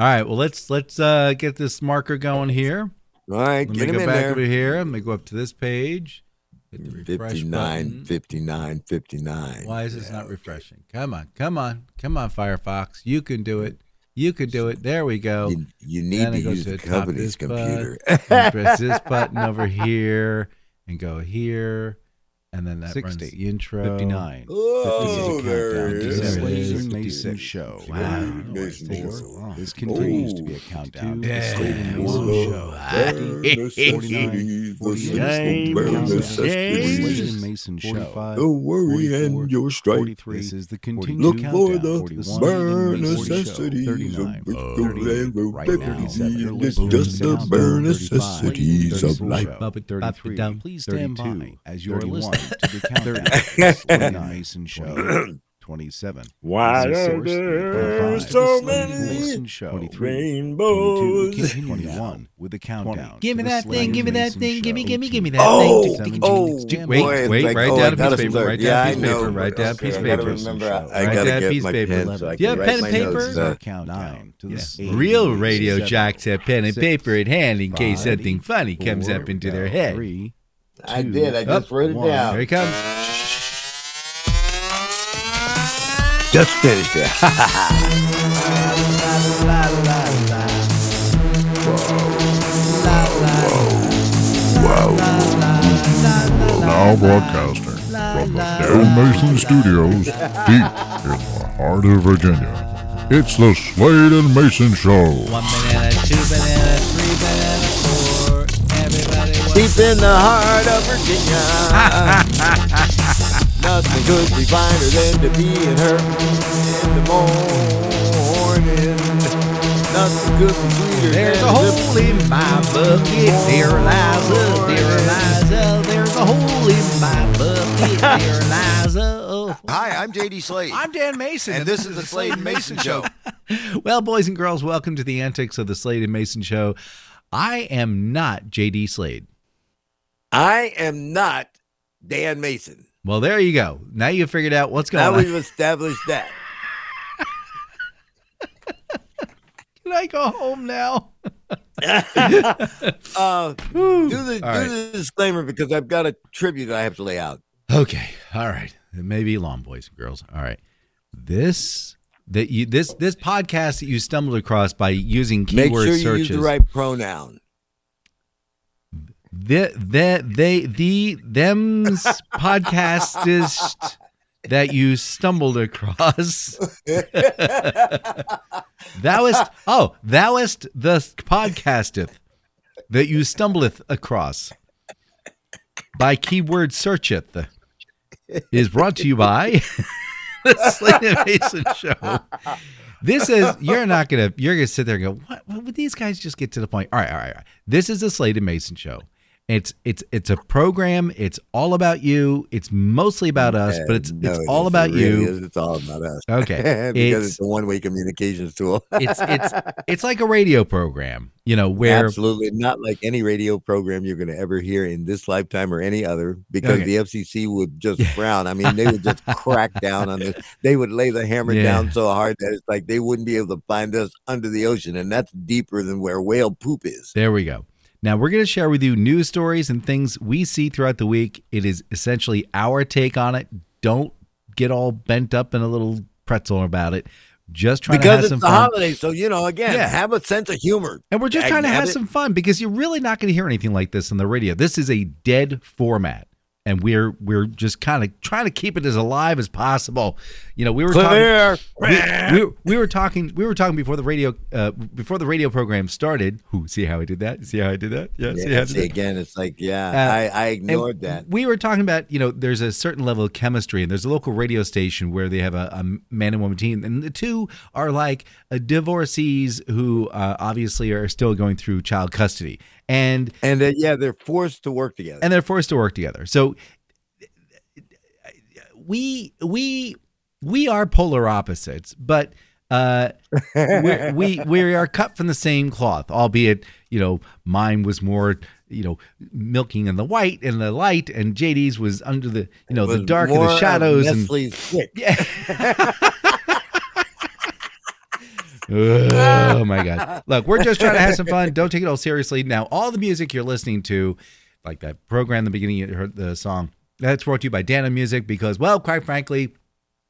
All right. Well, let's let's uh, get this marker going here. All right, Let get me go back there. over here. Let me go up to this page. Hit the refresh 59, button. 59, 59. Why is this not refreshing? Come on, come on, come on, Firefox. You can do it. You can do it. There we go. You, you need Then to use to the the top of company's this button. computer. Press this button over here and go here, and then that runs 60, the intro. 59. Oh, there countdown it to is. the There it Slade is. and Mayson show. Wow. Mayson This- show. This continues to be a Oh, countdown to the Yeah. Mayson Oh, show. bare the 49, simple bare Countdown to the necessities. Slade and Mayson show. 45, The worry and your strife. 43. This is the continued Look for the 41, bare necessities of 39, which 38. will Right now, you're It's just the Countdown bare necessities of life. show. Up at 33. 33. Please stand by as you're listening to the countdown to the Slade Mayson show. 27. Why are Source there so The Slade and many show. 23. rainbows? 22. Continue now with the countdown. Give me that thing. Give me that Mayson thing. Give me, give me, give me that Oh, thing. Seventeen. oh, Wait, boy, wait, like, write oh, down I a piece gotta of paper. start. Write Yeah, down a I piece of paper. know. Write down a Okay, piece I of gotta paper. remember. I, I gotta get piece my of paper. pen so I You have pen and paper? Uh, Countdown to the Slade Real radio Mayson jocks have pen and paper at hand in case something funny comes up into their head. Three, I did. I just wrote it one. Here he comes. Just finished it. Now broadcasting from the Dan Mayson Studios, deep in the heart of Virginia. It's the Slade and Mayson Show. One banana, two banana, three Deep in the heart of Virginia. Nothing could be finer than to be in her in the morning. Nothing could be sweeter There's than a to hole in my bucket, dear Eliza, dear Eliza. There's a hole in my bucket, dear Eliza. Oh. Hi, I'm JD Slade. I'm Dan Mayson, and this is the Slade and Mayson Show. Well, boys and girls, welcome to the antics of the Slade and Mayson Show. I am not JD Slade. I am not Dan Mayson. Well, there you go. Now you figured out what's going Now on. we've established that. Can I go home now? Uh, do the All do right. the disclaimer because I've got a tribute I have to lay out. Okay. All right. It may be long, boys and girls. All right. This that you this this podcast that you stumbled across by using keyword Make sure you searches. use the right pronoun. The the they the them's podcast is that you stumbled across. thouest oh thouest the podcasteth that you stumbleth across by keyword searcheth is brought to you by the Slade and Mayson Show. This is you're not gonna you're gonna sit there and go what, what would these guys just get to the point? All right, all right, all right. This is the Slade and Mayson Show. It's it's it's a program. It's all about you. It's mostly about us, but it's No, it's it all about It really you. is. It's all about us. Okay, because it's it's a one-way communications tool. it's it's it's like a radio program, you know, where Absolutely not like any radio program you're going to ever hear in this lifetime or any other, because Okay. the FCC would just frown. I mean, they would just crack down on this. They would lay the hammer Yeah. down so hard that it's like they wouldn't be able to find us under the ocean, and that's deeper than where whale poop is. There we go. Now we're going to share with you news stories and things we see throughout the week. It is essentially our take on it. Don't get all bent up in a little pretzel about it. Just trying to Because it's some the fun. holiday, so you know, again, Yeah. have a sense of humor. And we're just trying to have Dagnabbit. some fun because you're really not going to hear anything like this on the radio. This is a dead format. And we're we're just kind of trying to keep it as alive as possible. You know, we were talking we, we, we were talking we were talking before the radio uh, before the radio program started. Who see how I did that? See how I did that? Yeah, see how I did see, that? again, it's like, yeah, Uh, I, I ignored that. We were talking about, you know, there's a certain level of chemistry, and there's a local radio station where they have a, a man and woman team, and the two are like uh, divorcees who uh, obviously are still going through child custody, and And uh, yeah, they're forced to work together. and they're forced to work together. So we we we are polar opposites, but uh, we're, we we are cut from the same cloth, albeit you know mine was more you know milking in the white and the light, and JD's was under the you know the dark and the shadows and yeah. oh my god! Look, we're just trying to have some fun. Don't take it all seriously. Now, all the music you're listening to, like that program, in the beginning, you heard the song. That's brought to you by Dano Music because, well, quite frankly,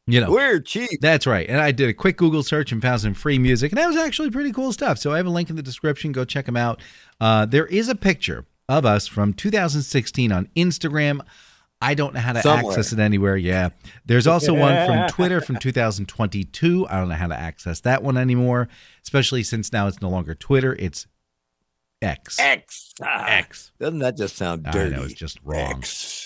you know, We're cheap. that's right. And I did a quick Google search and found some free music, and that was actually pretty cool stuff. So I have a link in the description. Go check them out. Uh, there is a picture of us from 2016 on Instagram. I don't know how to Somewhere. access it anywhere. Yeah. There's also one from Twitter from 2022. I don't know how to access that one anymore, especially since now it's no longer Twitter, it's X. X. Ah, X. Doesn't that just sound I dirty? know, it's just wrong. X.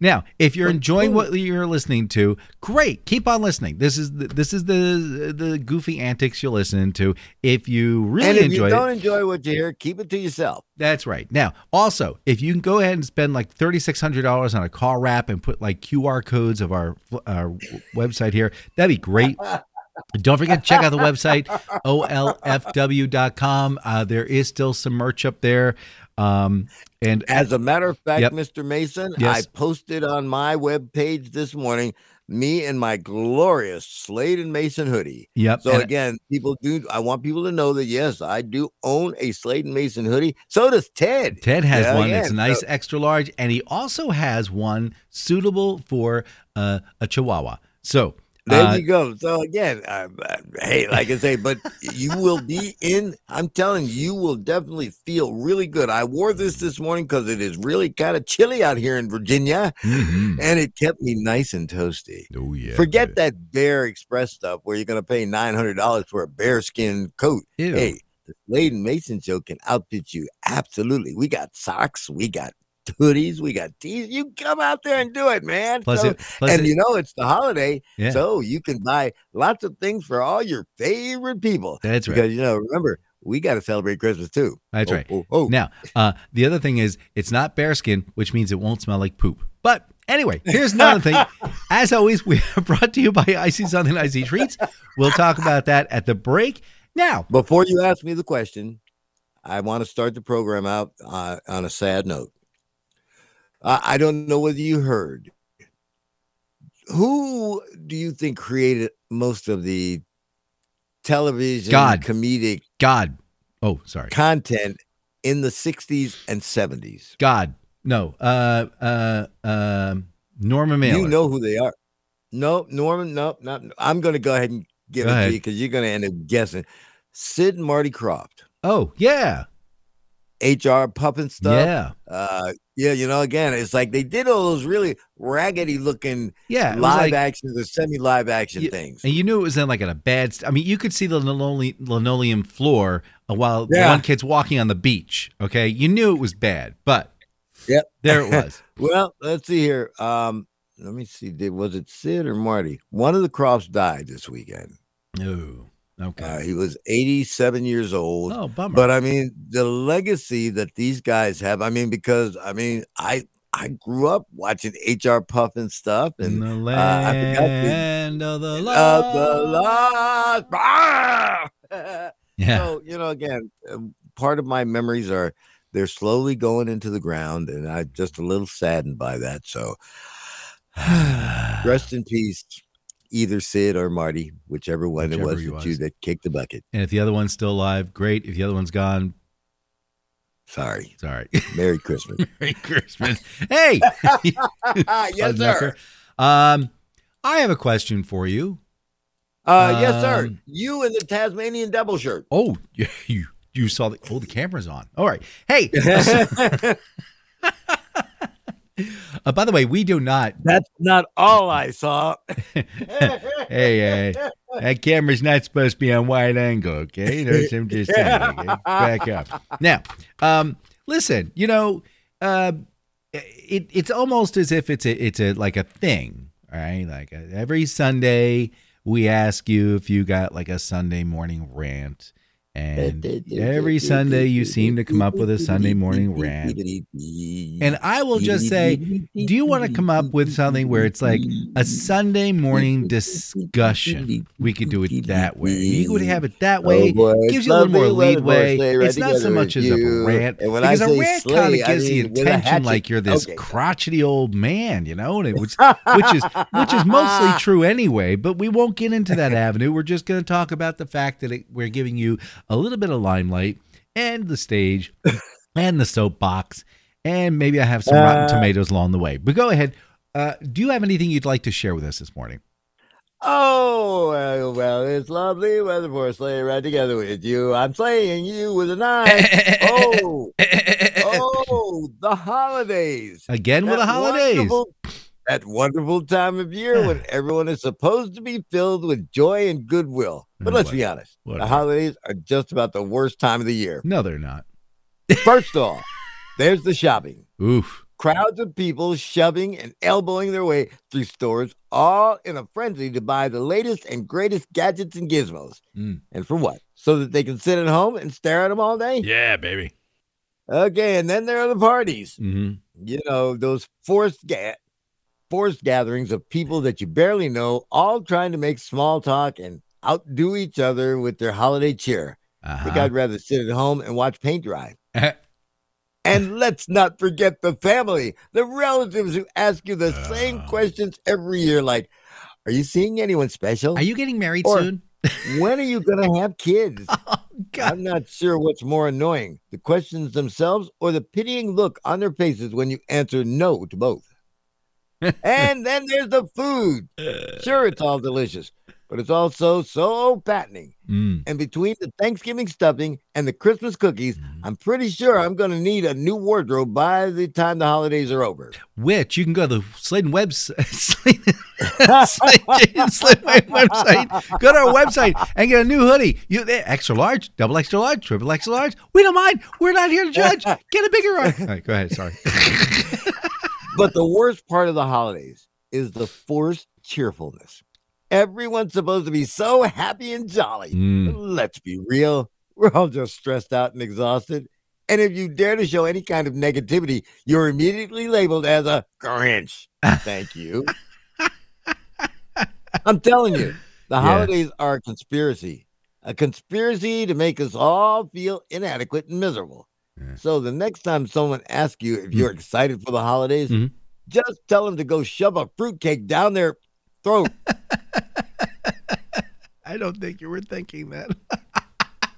Now, if you're enjoying what you're listening to, great. Keep on listening. This is the, this is the the goofy antics you're listening to. If you really and if enjoy you don't it, enjoy what you hear, keep it to yourself. that's right. Now, also, if you can go ahead and spend like thirty six hundred dollars on a car wrap and put like QR codes of our our website here, that'd be great. Don't forget to check out the website olfw.com. Uh, there is still some merch up there. Um, and As a matter of fact, Yep. Mr. Mayson, Yes. I posted on my web page this morning me and my glorious Slade and Mayson hoodie. yep, So and- again, people do. I want people to know that yes, I do own a Slade and Mayson hoodie. So does Ted. Ted has Yeah, one yeah, that's a nice so- extra large, and he also has one suitable for uh, a Chihuahua. So There uh, you go. So again, uh, uh, hey, like I say, but you will be in. I'm telling you, you will definitely feel really good. I wore this this morning because it is really kind of chilly out here in Virginia, mhm. and it kept me nice and toasty. oh yeah, Forget that Bear Express stuff where you're going to pay nine hundred dollars for a bearskin coat. Ew. Hey, the Slade Mayson show can outfit you absolutely. We got socks, we got hoodies, we got tees. You come out there and do it, man. Plus, So- it, plus and it- you know it's the holiday, Yeah. so you can buy lots of things for all your favorite people. that's right. Because you know, remember, we got to celebrate Christmas too. That's Oh, right. Oh, oh. Now, uh, the other thing is it's not bearskin, which means it won't smell like poop. But anyway, here's another thing. As always, we are brought to you by Icey Somethin Icey Treats. We'll talk about that at the break. Now, Before you ask me the question, I want to start the program out uh, on a sad note. Uh, I don't know whether you heard. Who do you think created most of the television God. comedic God, oh sorry, content in the 60s and 70s? God, no, uh, uh, um, Norma Mailer. You know who they are. No, Norman, no, not. I'm going to go ahead and give Go it ahead. to you because you're going to end up guessing. Sid and Marty Krofft, Oh yeah, HR Pufnstuf. yeah, Uh, yeah, you know, again, it's like they did all those really raggedy looking yeah. Live like- actions or semi live action Yeah, things. And you knew it was in like in a bad. St- I mean, you could see the linoleum, linoleum floor while Yeah. one kid's walking on the beach. Okay, you knew it was bad, but Yep. there it was. Well, let's see here. Um, let me see. Did was it Sid or Marty? One of the Kroffts died this weekend. oh, okay. Uh, he was 87 years old. oh, bummer. But I mean, the legacy that these guys have. I mean, because I mean, I I grew up watching HR Pufnstuf, in and the uh, I forgot the- land of the lost. the lost. Ah! yeah. So you know, again, uh, part of my memories are they're slowly going into the ground, and I'm just a little saddened by that. So, rest in peace, either Sid or Marty, whichever one Whichever it was he that you that kicked the bucket. and if the other one's still alive, great. If the other one's gone, Sorry. sorry. Merry Christmas. Merry Christmas. Hey, yes, sir. Um, I have a question for you. Uh, yes, sir. Um, You in the Tasmanian devil shirt. Oh, you you, you saw the oh the camera's on. All right. Hey. Uh, by the way, we do not. That's not all I saw. Hey, uh, that camera's not supposed to be on wide angle. Okay, that's I'm just saying. Okay? Back up now. Um, listen, you know, uh, it it's almost as if it's a it's a like a thing, right? Like uh, every Sunday we ask you if you got like a Sunday morning rant, And every Sunday, you seem to come up with a Sunday morning rant. And I will just say, do you want to come up with something where it's like a Sunday morning discussion? We could do it that way. You could have it that way. Oh, boy, It gives you a little more lovely weather for leadway. It's not so much as a rant. And when I Because a rant kind of gives the mean with a attention like you're this Okay. crotchety old man, you know, and it was, which is which is mostly true anyway. But we won't get into that avenue. We're just going to talk about the fact that it, we're giving you a little bit of limelight and the stage and the soapbox, and maybe I have some rotten Uh, tomatoes along the way. But go ahead. Uh, do you have anything you'd like to share with us this morning? Oh, well, well, it's lovely weather for a sleigh ride together with you. I'm slaying you with a knife. oh, oh, the holidays. Again with the holidays. wonderful- That wonderful time of year when everyone is supposed to be filled with joy and goodwill. But let's be honest, Whatever. the holidays are just about the worst time of the year. No, they're not. First off, there's the shopping. Oof. Crowds of people shoving and elbowing their way through stores, all in a frenzy to buy the latest and greatest gadgets and gizmos. Mm. And for what? So that they can sit at home and stare at them all day? Yeah, baby. Okay, and then there are the parties. hmm You know, those forced ga- forced gatherings of people that you barely know, all trying to make small talk and outdo each other with their holiday cheer. I think Uh-huh. I'd rather sit at home and watch paint dry. And let's not forget the family, the relatives who ask you the same Oh. questions every year like, Are you seeing anyone special? Are you getting married Or- soon? when are you going to have kids? Oh. I'm not sure what's more annoying the questions themselves or the pitying look on their faces when you answer no to both. and then there's the food. Sure, it's all delicious, but it's also so fattening. Mm. And between the Thanksgiving stuffing and the Christmas cookies, Mhm. I'm pretty sure I'm going to need a new wardrobe by the time the holidays are over. Which you can go to the Sladen website, Sladen, Sladen, Sladen website. Go to our website and get a new hoodie. You extra large, double extra large, triple extra large. We don't mind. We're not here to judge. Get a bigger one. All right, go ahead. Sorry. But the worst part of the holidays is the forced cheerfulness. Everyone's supposed to be so happy and jolly. Mm. Let's be real. We're all just stressed out and exhausted. And if you dare to show any kind of negativity, you're immediately labeled as a Grinch. Thank you. I'm telling you, the Yeah. holidays are a conspiracy, a conspiracy to make us all feel inadequate and miserable. Yeah. So the next time someone asks you if you're excited for the holidays, Mhm. just tell them to go shove a fruitcake down their throat. I don't think you were thinking that.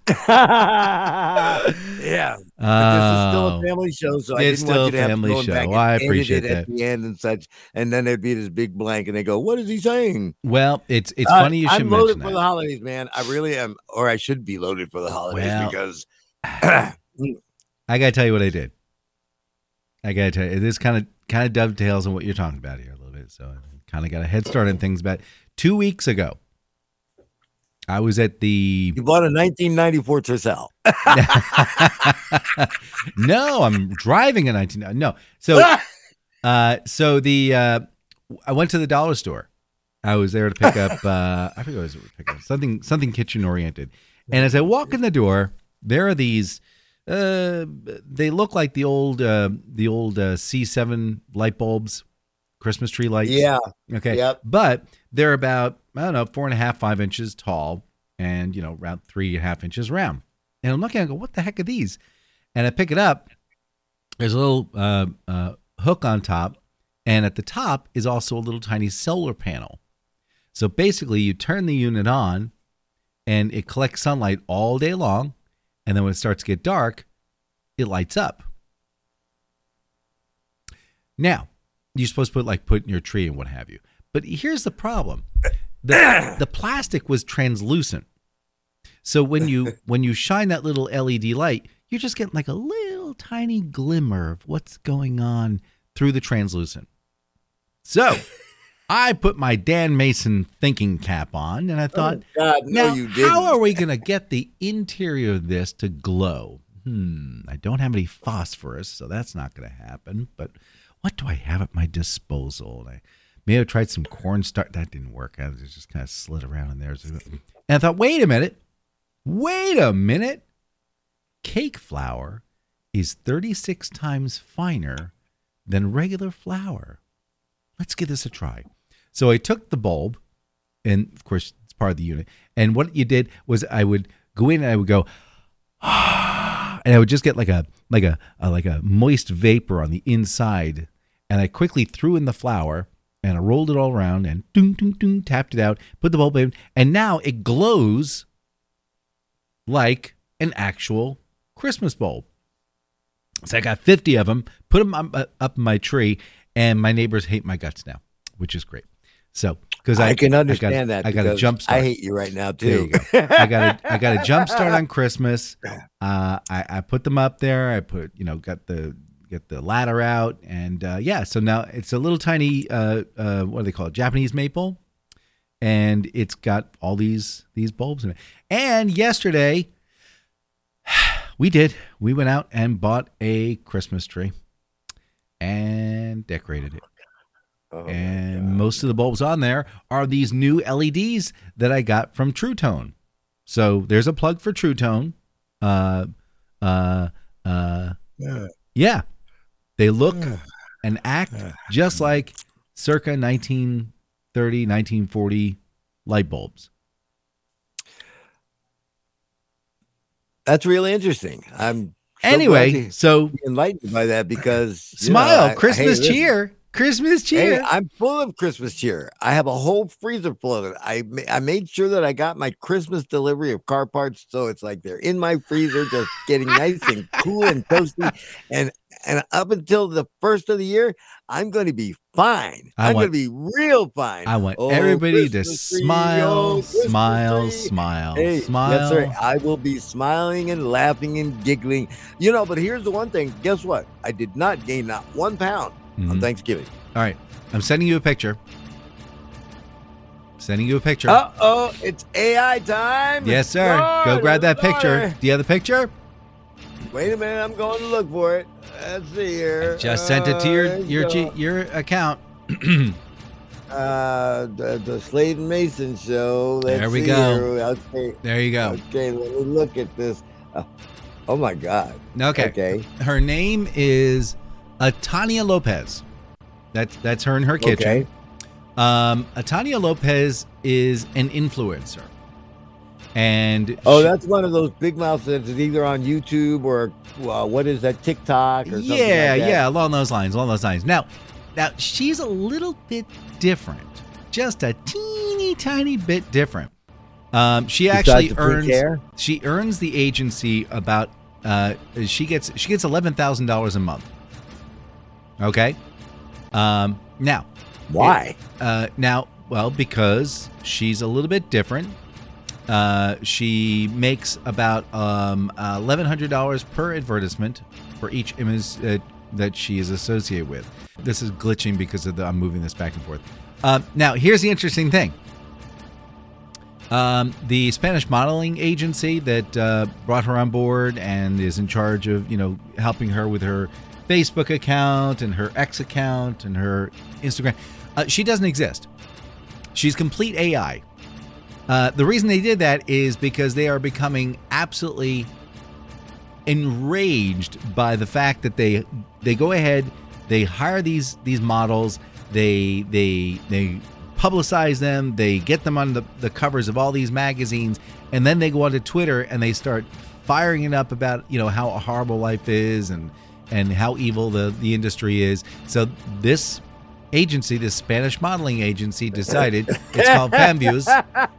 yeah. But this is still Oh. a family show, so I didn't want you to have family to go show. back and I edit appreciate it at the end and such, and then there'd be this big blank, and they go, "What is he saying?" Well, it's it's Uh, funny you should I'm loaded mention for that. the holidays, man. I really am, or I should be loaded for the holidays Well, because I gotta tell you what I did. I gotta tell you, this kind of kind of dovetails on what you're talking about here a little bit. So I kind of got a head start on things. But two weeks ago, I was at the. you bought a 1994 Tercel. no, I'm driving a 19. No, so uh, so the uh, I went to the dollar store. I was there to pick up. Uh, I forget what it was up something something kitchen oriented. And as I walk in the door, there are these. Uh, they look like the old uh, the old uh, C7 light bulbs, Christmas tree lights. yeah, Okay. Yep. But they're about, I don't know, four and a half, five inches tall and, you know, around three and a half inches round. And I'm looking, I go, what the heck are these? And I pick it up. There's a little uh, uh, hook on top. And at the top is also a little tiny solar panel. So basically, you turn the unit on and it collects sunlight all day long. And then when it starts to get dark, it lights up. Now, you're supposed to put like put in your tree and what have you. But here's the problem: the the plastic was translucent. So when you when you shine that little LED light, you're just getting like a little tiny glimmer of what's going on through the translucent. So I put my Dan Mayson thinking cap on, and I thought, God, no, now, you didn't. how are we going to get the interior of this to glow? Hmm, I don't have any phosphorus, so that's not going to happen. But what do I have at my disposal? And I may have tried some cornstarch. That didn't work. I just kind of slid around in there. And I thought, wait a minute. Wait a minute. Cake flour is 36 times finer than regular flour. Let's give this a try. So I took the bulb, and of course, it's part of the unit. And what you did was I would go in and I would go, and I would just get like a like a, a like a moist vapor on the inside, and I quickly threw in the flour and I rolled it all around and doom doom doom tapped it out, put the bulb in, and now it glows like an actual Christmas bulb. So I got 50 of them, put them up, uh, up my tree, and my neighbors hate my guts now, which is great. So because I, I, can I understand got, that. I got a jump start. I hate you right now too. I got a I got a jump start on Christmas. Uh, I I put them up there. I put you know got the get the ladder out and uh, yeah. So now it's a little tiny uh, uh, what do they call it? Japanese maple, and it's got all these these bulbs in it. And yesterday we did we went out and bought a Christmas tree and decorated it Oh, and most of the bulbs on there are these new LEDs that I got from TruTone. So there's a plug for TruTone. Uh, uh, uh, yeah, they look and act just like circa 1930, 1940 light bulbs. That's really interesting. I'm so anyway, so enlightened by that because you know, smile, I- I- Christmas listen, cheer, Christmas Hey, cheer. I'm full of Christmas cheer. I have a whole freezer full of it. I I made sure that I got my Christmas delivery of car parts, so it's like they're in my freezer, just getting nice and cool and toasty. And and up until the first of the year, I'm going to be fine. I I'm want- going to be real fine. I want Oh, everybody to Christmas tree, smile, oh, smile, tree. smile, Hey, smile. That's right. I will be smiling and laughing and giggling. You know, but here's the one thing. Guess what? I did not gain not one pound on Mhm. Thanksgiving. All right. I'm sending you a picture. Sending you a picture. Uh oh, it's AI time. yes, sir. Go grab that picture. Lord. Do you have the picture? Wait a minute, I'm going to look for it. Let's see here. Just sent it to your Uh, your G, your account. uh the, the Slade and Mayson show. Let's There we go. here. Okay, there you go. okay, let me look at this. Uh, oh my God. Okay. Okay. Her name is Atania Lopez. That's that's her in her kitchen. Okay. Um, Atania Lopez is an influencer, and Oh, she- that's one of those big mouths that's either on YouTube or uh, what is that TikTok or something yeah, like that. yeah, along those lines, along those lines. Now, now she's a little bit different, just a teeny tiny bit different. Um, she actually earns she earns the agency about uh, she gets she gets eleven thousand dollars a month. Okay, um, now Why? uh, now, well, because she's a little bit different. Uh, she makes about um, eleven hundred dollars per advertisement for each image uh, that she is associated with. This is glitching because of the, I'm moving this back and forth. Uh, now, here's the interesting thing. Um, the Spanish modeling agency that uh, brought her on board and is in charge of, you know, helping her with her Facebook account and her X account and her Instagram. Uh, she doesn't exist. She's complete AI. Uh, the reason they did that is because they are becoming absolutely enraged by the fact that they they go ahead, they hire these these models, they they they publicize them, they get them on the, the covers of all these magazines, and then they go onto Twitter and they start firing it up about you know how a horrible life is and and how evil the the industry is. So this agency, this Spanish modeling agency, decided it's called Femviews.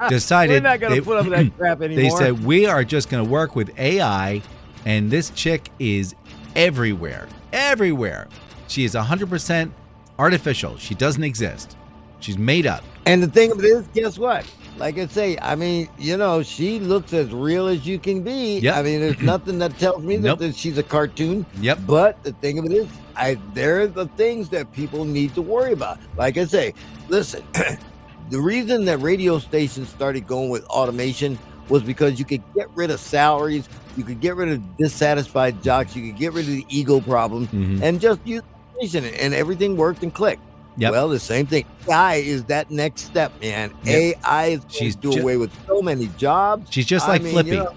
Decided We're not going they- to put up with that crap anymore. they said we are just going to work with AI, and this chick is everywhere, everywhere. She is 100% artificial. She doesn't exist. She's made up. And the thing of it is, guess what? Like I say, I mean, you know, she looks as real as you can be. Yep. I mean, there's nothing that tells me that, Nope. that she's a cartoon. Yep. But the thing of it is, I there are the things that people need to worry about. Like I say, listen, the reason that radio stations started going with automation was because you could get rid of salaries, you could get rid of dissatisfied jocks, you could get rid of the ego problem, Mhm. and just use automation, and everything worked and clicked. Yep. Well, the same thing. AI is that next step, man. Yep. AI is She's do ju- away with so many jobs. She's just I like mean, Flippy. You know,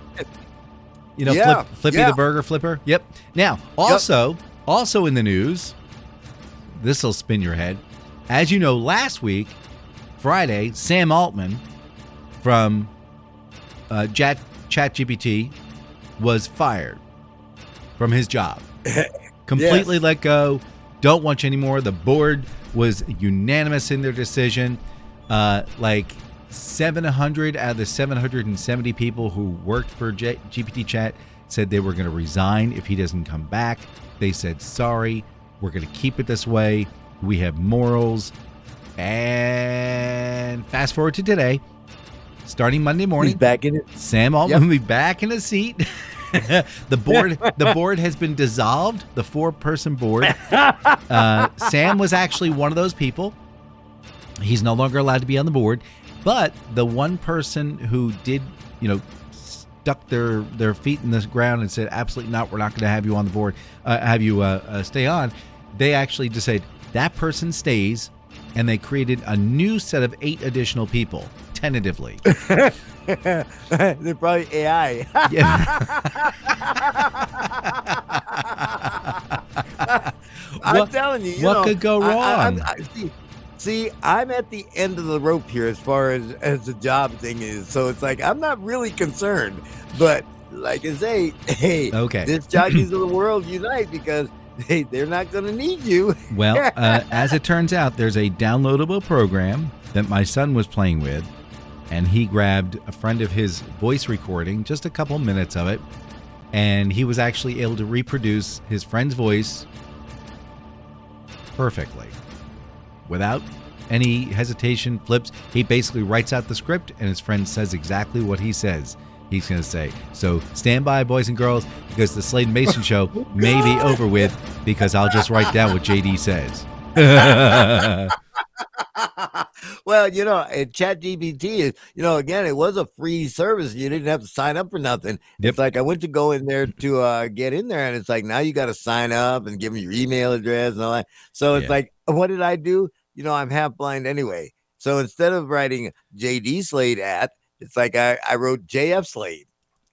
You know, Yeah, Flip, Flippy yeah. the burger flipper. Yep. Now, also, also in the news, this will spin your head. As you know, last week, Friday, Sam Altman from uh, Chat ChatGPT was fired from his job. Completely let go. Don't want you anymore. The board was unanimous in their decision. Uh, like 700 out of the 770 people who worked for J- GPT Chat said they were going to resign if he doesn't come back. They said, sorry, we're going to keep it this way. We have morals. And fast forward to today, starting Monday morning. he's back in it. Sam Altman will be back in his seat. the board the board has been dissolved, the four-person board. Uh, Sam was actually one of those people. He's no longer allowed to be on the board, but the one person who did, you know, stuck their their feet in the ground and said, "Absolutely not, we're not going to have you on the board, uh, have you uh, uh, stay on." They actually decided that person stays, and they created a new set of eight additional people tentatively. They're probably AI. I'm What- telling you, you what know, could go I- I- wrong? I- see, see, I'm at the end of the rope here as far as as the job thing is. So it's like I'm not really concerned, but like I say, hey, Okay. this jockeys of the world unite because they they're not going to need you. Well, uh, as it turns out, there's a downloadable program that my son was playing with, and he grabbed a friend of his voice recording, just a couple minutes of it, and he was actually able to reproduce his friend's voice perfectly without any hesitation, flips. He basically writes out the script, and his friend says exactly what he says. He's going to say, So stand by, boys and girls, because the Slade Mayson show may be over with because I'll just write down what JD says. well, you know, and ChatGPT is, you know, again, it was a free service. You didn't have to sign up for nothing. Yep. It's like I went to go in there to uh, get in there, and it's like now you got to sign up and give me your email address and all that. So it's Yeah. like, what did I do? You know, I'm half blind anyway. So instead of writing JD Slade at, it's like I, I wrote JF Slade,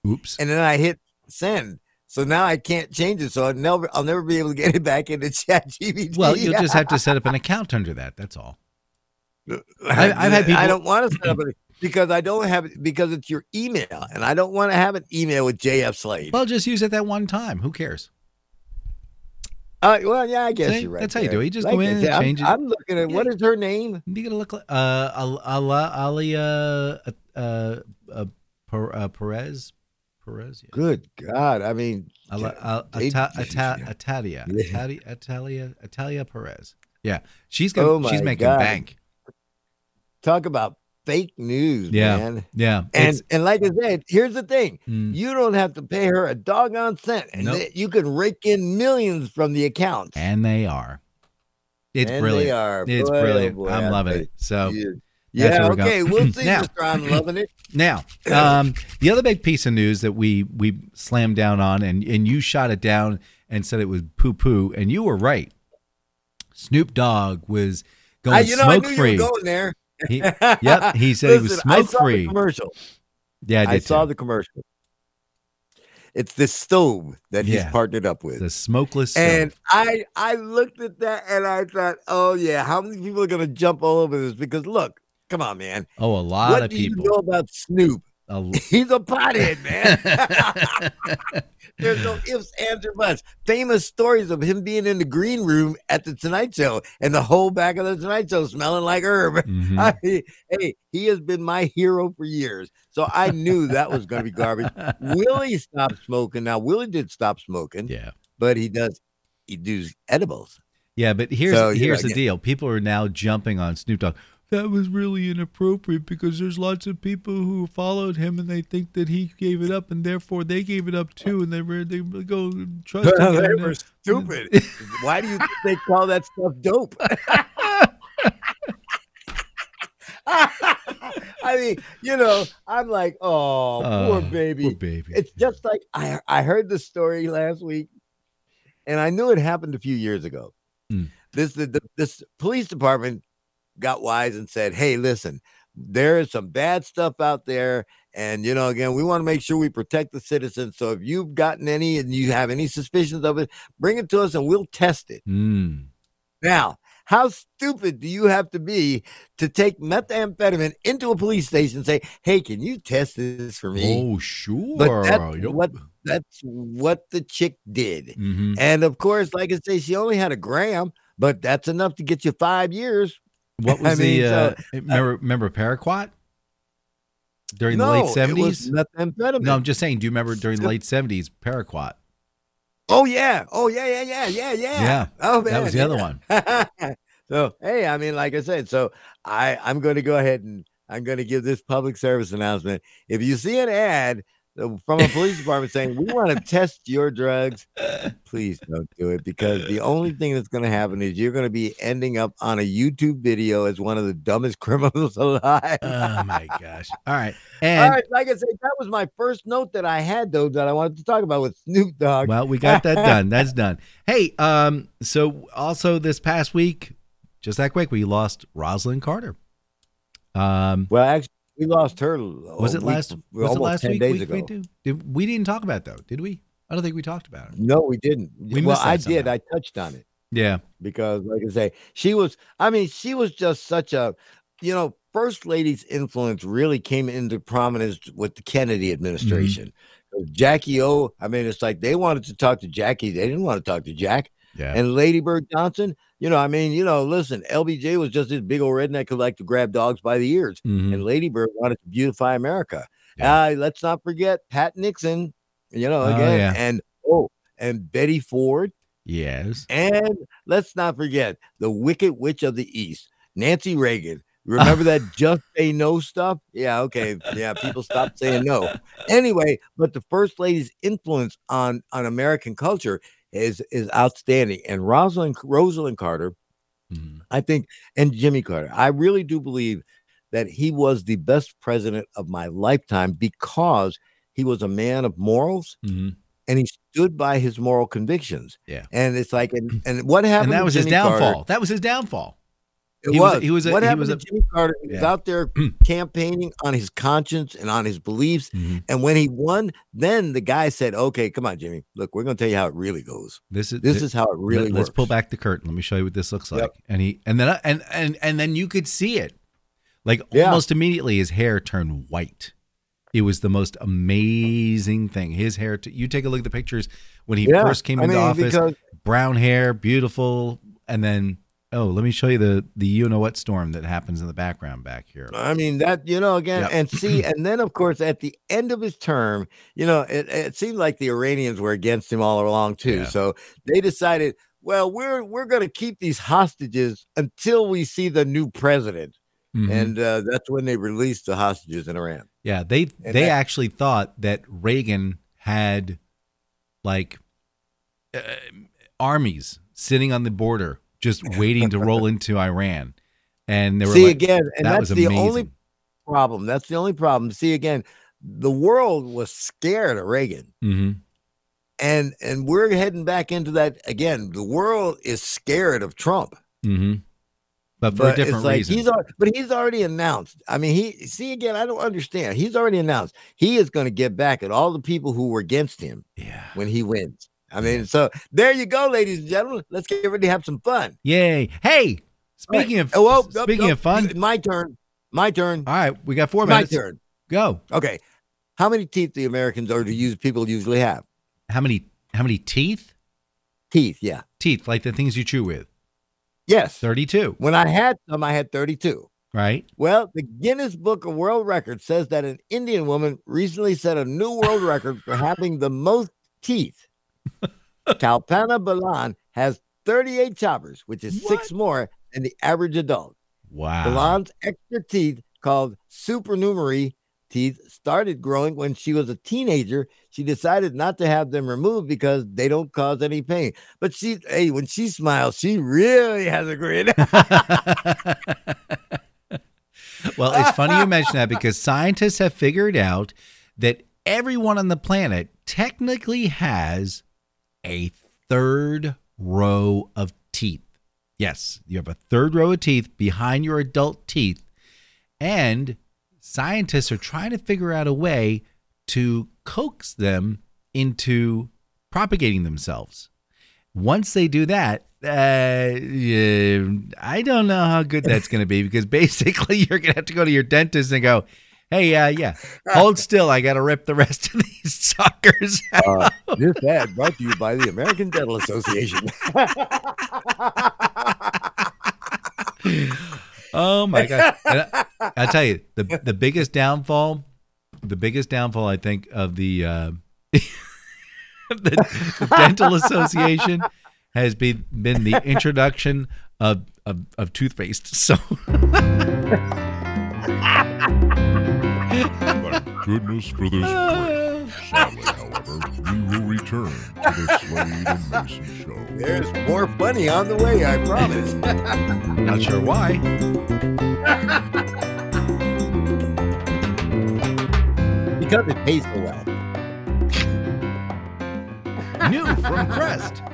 Oops. and then I hit send. So now I can't change it. So I'll never, I'll never be able to get it back into ChatGPT. Well, you'll just have to set up an account under that. That's all. I've- I've had people- I don't want to set up a, because I don't have it because it's your email, and I don't want to have an email with JF Slade. Well, just use it that one time. Who cares? Uh, well, yeah, I guess See, you're right. that's how you do it. You just Like go in and I'm- change it. I'm, looking at what is her name? You gotta look like uh, Alia uh, uh, uh, Perez. Perez. Yeah. Good God! I mean, Ala- Al- They- Ata- Ata- Atalia. Atalia. Atalia. Atalia Perez. Yeah, she's gonna. Oh she's making God. bank. talk about fake news, Yeah. man. Yeah. And it's- and like I said, here's the thing: mm, you don't have to pay her a doggone cent, and Nope. th- you can rake in millions from the accounts. and they are. It's And brilliant. They are. It's Boy, oh brilliant. boy, I'm loving it. So. Yeah. we're going. Okay. We'll see, Now- Mister. I'm loving it. Now, um, the other big piece of news that we we slammed down on, and and you shot it down and said it was poo poo, and you were right. Snoop Dogg was going I, you know, I smoke knew free. you were going there. He- yep, he said he was Listen, I saw the smoke-free. Commercial. yeah, I I, saw too. the commercial. It's the stove that he's partnered up with. the smokeless And. I I looked at that and I thought, oh yeah, how many people are gonna jump all over this? Because look, come on, man. Oh, a lot what of do people. you know about Snoop? A l- He's a pothead, man. There's no ifs, ands, or buts. Famous stories of him being in the green room at the Tonight Show and the whole back of the Tonight Show smelling like herb. Mhm. I mean, hey, he has been my hero for years. So I knew that was going to be garbage. Willie stopped smoking. Now, Willie did stop smoking, yeah. but he does, he does edibles. Yeah, but here's So, here's the deal. People are now jumping on Snoop Dogg. That was really inappropriate because there's lots of people who followed him and they think that he gave it up and therefore they gave it up too and they were they go trust they him. were stupid. Why do you think they call that stuff dope? I mean, you know, I'm like, oh, poor Oh, baby. Poor baby. It's just like I I heard the story last week, and I knew it happened a few years ago. Mm. this the, the, this police department got wise and said, "Hey, listen, there is some bad stuff out there, and you know, again, we want to make sure we protect the citizens. So if you've gotten any and you have any suspicions of it, bring it to us and we'll test it." Mm. Now, how stupid do you have to be to take methamphetamine into a police station and say, "Hey, can you test this for me?" Oh, sure. But that's Yep. what that's what the chick did. Mhm. And of course, like I say, she only had a gram, but that's enough to get you five years. What I was mean, the so, uh, remember remember Paraquat during no, the late seventies? No, I'm just saying. Do you remember during the late seventies Paraquat? Oh yeah. Oh yeah. Yeah. Yeah. Yeah. Yeah. Yeah, Oh man. That was the other one. so hey, I mean, like I said, so I I'm going to go ahead and I'm going to give this public service announcement. If you see an ad uh, from a police department saying we want to test your drugs, please don't do it because the only thing that's going to happen is you're going to be ending up on a YouTube video as one of the dumbest criminals alive. Oh my gosh! All right, All and right, like I said, that was my first note that I had though that I wanted to talk about with Snoop Dogg. well, we got that done. That's done. Hey, um, so also this past week, just that quick, we lost Rosalynn Carter. Um, Well, actually, we lost her. was it week- last? Was it last 10 week? days we, do, did, we didn't talk about it, though, did we? I don't think we talked about it. No, we didn't. We well, I did. I touched on it Yeah. because, like I say, she was. I mean, she was just such a, you know, first lady's influence really came into prominence with the Kennedy administration. Mm-hmm. Jackie O. I mean, it's like they wanted to talk to Jackie. They didn't want to talk to Jack. Yeah. And Lady Bird Johnson, you know, I mean, you know, listen, LBJ was just this big old redneck who liked to grab dogs by the ears. Mhm. and Lady Bird wanted to beautify America. Yeah. Uh, let's not forget Pat Nixon, you know, Oh, again, yeah. and oh, and Betty Ford, Yes. and let's not forget the Wicked Witch of the East, Nancy Reagan. Remember that just say no stuff? Yeah, okay. Yeah, people stopped saying no. Anyway, but the first lady's influence on on American culture is is outstanding. And Rosalynn Rosalynn Carter, Mhm. I think, and Jimmy Carter. I really do believe that he was the best president of my lifetime because he was a man of morals Mhm. and he stood by his moral convictions. Yeah. And it's like, and, and what happened? And that was his Jimmy Carter- downfall. That was his downfall. It He was. was- he was a- what he happened was to Jimmy Carter? He was out there campaigning on his conscience and on his beliefs. Mhm. And when he won, then the guy said, "Okay, come on, Jimmy. Look, we're going to tell you how it really goes. This is This is how it really goes. Let, works." us pull back the curtain. Let me show you what this looks like. Yep. And he and then and and and then you could see it. Like Yeah. almost immediately his hair turned white. It was the most amazing thing. His hair t- you take a look at the pictures when he Yeah, first came I into mean, office, brown hair, beautiful, and then oh, let me show you the the you know what storm that happens in the background back here. I mean that you know again, Yep. and see, and then of course at the end of his term, you know, it, it seemed like the Iranians were against him all along too. Yeah. So they decided, well, we're we're going to keep these hostages until we see the new president, Mhm. and uh, that's when they released the hostages in Iran. Yeah, they And they that- actually thought that Reagan had like uh, armies sitting on the border just waiting to roll into Iran, and they were See like, again, and that that's was the amazing. only problem. That's the only problem. See again, the world was scared of Reagan. Mhm. And and we're heading back into that again. The world is scared of Trump. Mhm. but for but a different it's like reason. he's but he's already announced. I mean, he see again. I don't understand. He's already announced he is going to get back at all the people who were against him yeah. when he wins. I mean, so there you go, ladies and gentlemen. Let's get ready to have some fun. Yay! Hey, speaking of Oh, whoa, nope, speaking of oh, fun, my turn. My turn. all right, we got four My minutes. My turn. Go. Okay. How many teeth do Americans or do use people usually have? How many? How many teeth? Teeth, yeah. Teeth, like the things you chew with. Yes. Thirty-two. When I had some, I had 32. Right. Well, the Guinness Book of World Records says that an Indian woman recently set a new world record for having the most teeth. Kalpana Balan has 38 choppers, which is six more than the average adult. Wow. Balan's extra teeth, called supernumerary teeth, started growing when she was a teenager. She decided not to have them removed because they don't cause any pain. But she, hey, when she smiles, she really has a grin. well, it's funny you mention that because scientists have figured out that everyone on the planet technically has a third row of teeth. Yes, you have a third row of teeth behind your adult teeth, and scientists are trying to figure out a way to coax them into propagating themselves. Once they do that, uh, yeah, I don't know how good that's going to be because basically you're going to have to go to your dentist and go, "Hey, uh, yeah, hold still. I got to rip the rest of these suckers." out." Uh, this ad brought to you by the American Dental Association. Oh my god! I, I tell you, the the biggest downfall, the biggest downfall, I think, of the uh, the, the dental association has been been the introduction of of, of toothpaste. So Thank goodness for this break. Sadly, however, we will return to the Slade and Mayson Show. There's more funny on the way, I promise. not sure why. because it pays so well. New from Crest.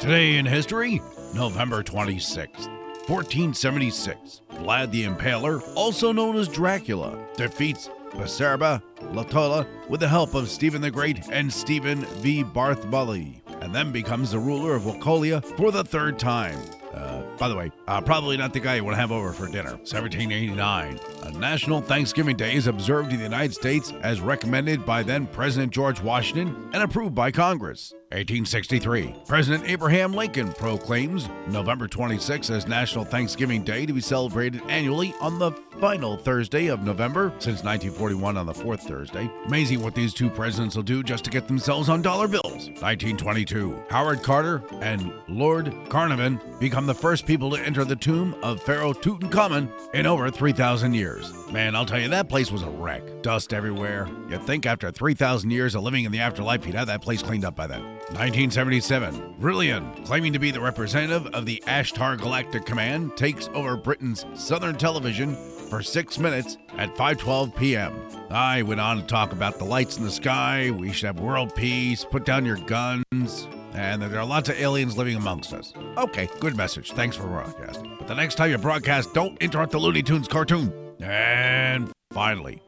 Today in history, November 26th, 1476. Vlad the Impaler, also known as Dracula, defeats Basarab Laiotă with the help of Stephen the Great and Stephen V. Bartholomew, and then becomes the ruler of Wallachia for the third time. Uh, by the way, uh, probably not the guy you want to have over for dinner. 1789. A National Thanksgiving Day is observed in the United States as recommended by then President George Washington and approved by Congress. 1863. President Abraham Lincoln proclaims November 26 as National Thanksgiving Day to be celebrated annually on the final Thursday of November since 1941 on the fourth Thursday. Amazing what these two presidents will do just to get themselves on dollar bills. 1922. Howard Carter and Lord Carnarvon become the first people to enter the tomb of Pharaoh Tutankhamun in over 3,000 years. Man, I'll tell you, that place was a wreck. Dust everywhere. You'd think after 3,000 years of living in the afterlife, you'd have that place cleaned up by then. 1977. Vrillon, claiming to be the representative of the Ashtar Galactic Command, takes over Britain's Southern Television for six minutes at 5:12 p.m. I went on to talk about the lights in the sky. We should have world peace. Put down your guns. And that there are lots of aliens living amongst us. Okay, good message. Thanks for broadcasting. But the next time you broadcast, don't interrupt the Looney Tunes cartoon. And finally,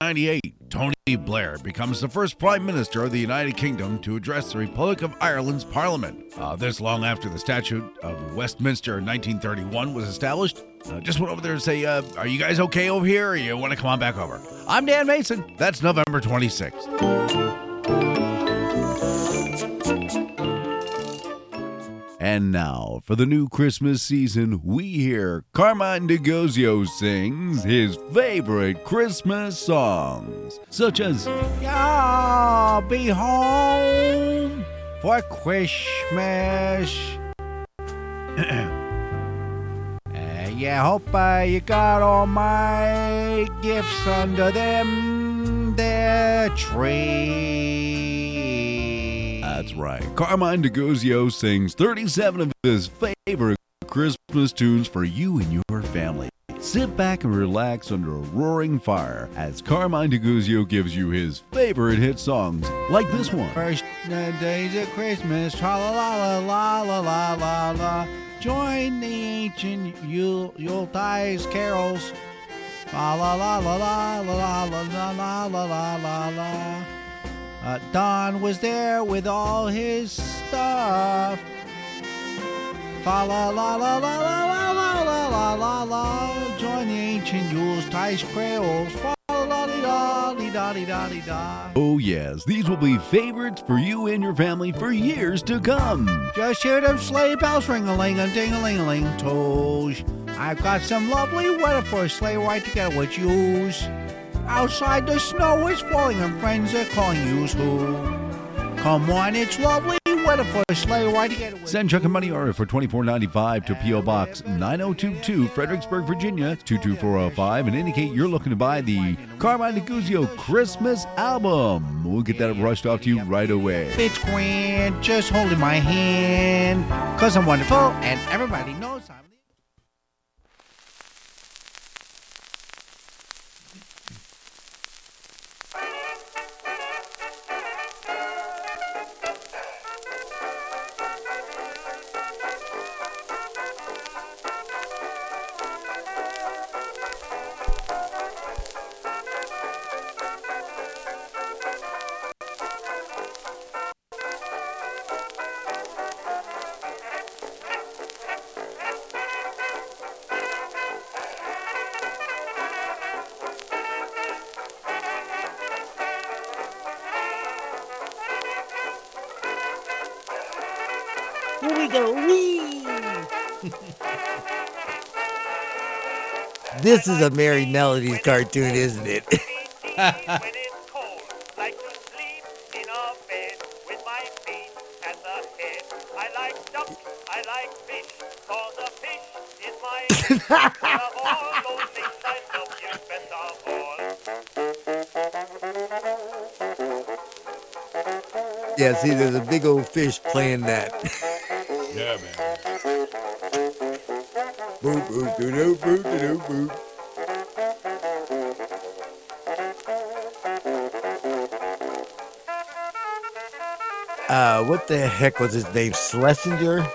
1998, Tony Blair becomes the first Prime Minister of the United Kingdom to address the Republic of Ireland's Parliament. Uh, this long after the Statute of Westminster in 1931 was established. Uh, just went over there and say, uh, Are you guys okay over here or you want to come on back over? I'm Dan Mayson. That's November 26th. And now, for the new Christmas season, we hear Carmine DeGozio sings his favorite Christmas songs, such as I'll be home for Christmas. Uh, yeah, hope uh, you got all my gifts under them there tree. Right. Carmine DeGuzio sings 37 of his favorite Christmas tunes for you and your family. Sit back and relax under a roaring fire as Carmine DeGuzio gives you his favorite hit songs, like this one. First uh, days of Christmas, tra la la la la la la la. Join the ancient Yule Yuletide carols. La la la la la la la la la la la la la. Uh, Don was there with all his stuff. Fa la la la la la la la la la la la. Join the ancient Yuletide carols. Fa la di da da da da. Oh yes, these will be favorites for you and your family for years to come. Just hear them sleigh bells ring a ling a ding a ling a ling toes. I've got some lovely weather for a sleigh ride together with yous. Outside the snow is falling and friends are calling yous who. Come on, it's lovely weather for a sleigh ride together Send Chuck a money order for twenty four ninety five to P.O. Box 9022, Fredericksburg, Virginia 22405 and indicate you're looking to buy the Carmine DeGuzio Christmas album. We'll get that rushed off to you right away. It's grand, just holding my hand, cause I'm wonderful and everybody knows I'm those a I love cartoon, isn't it? yeah, see, there's a big old fish playing that. Yeah, man. Boop, boop, doo, doo, boop, doo, doo, boop. Uh, what the heck was his name? Schlesinger?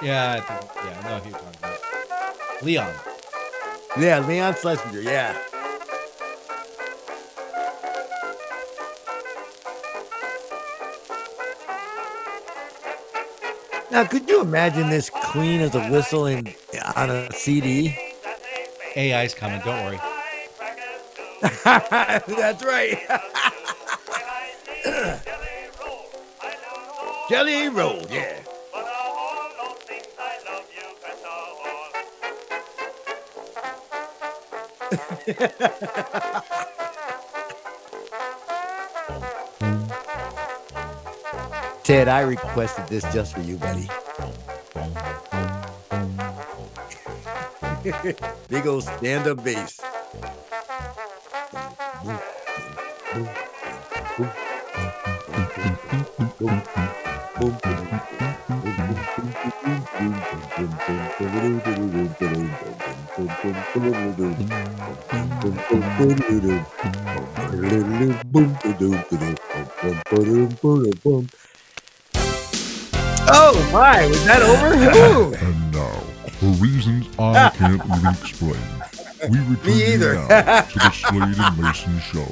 Yeah, I think. Yeah, I know who you're talking about. Leon. Yeah, Leon Schlesinger. Yeah. Now, could you imagine this clean as a whistle in on a CD? AI's coming. Don't worry. That's right. Jelly roll, yeah. But of all those things I love you best of all. Ted, I requested this just for you, buddy. Big old stand-up bass. Oh my, was that over? Ooh. And now, for reasons I ah. can't even explain, we return Me you either. now to the Slade and Mayson Show.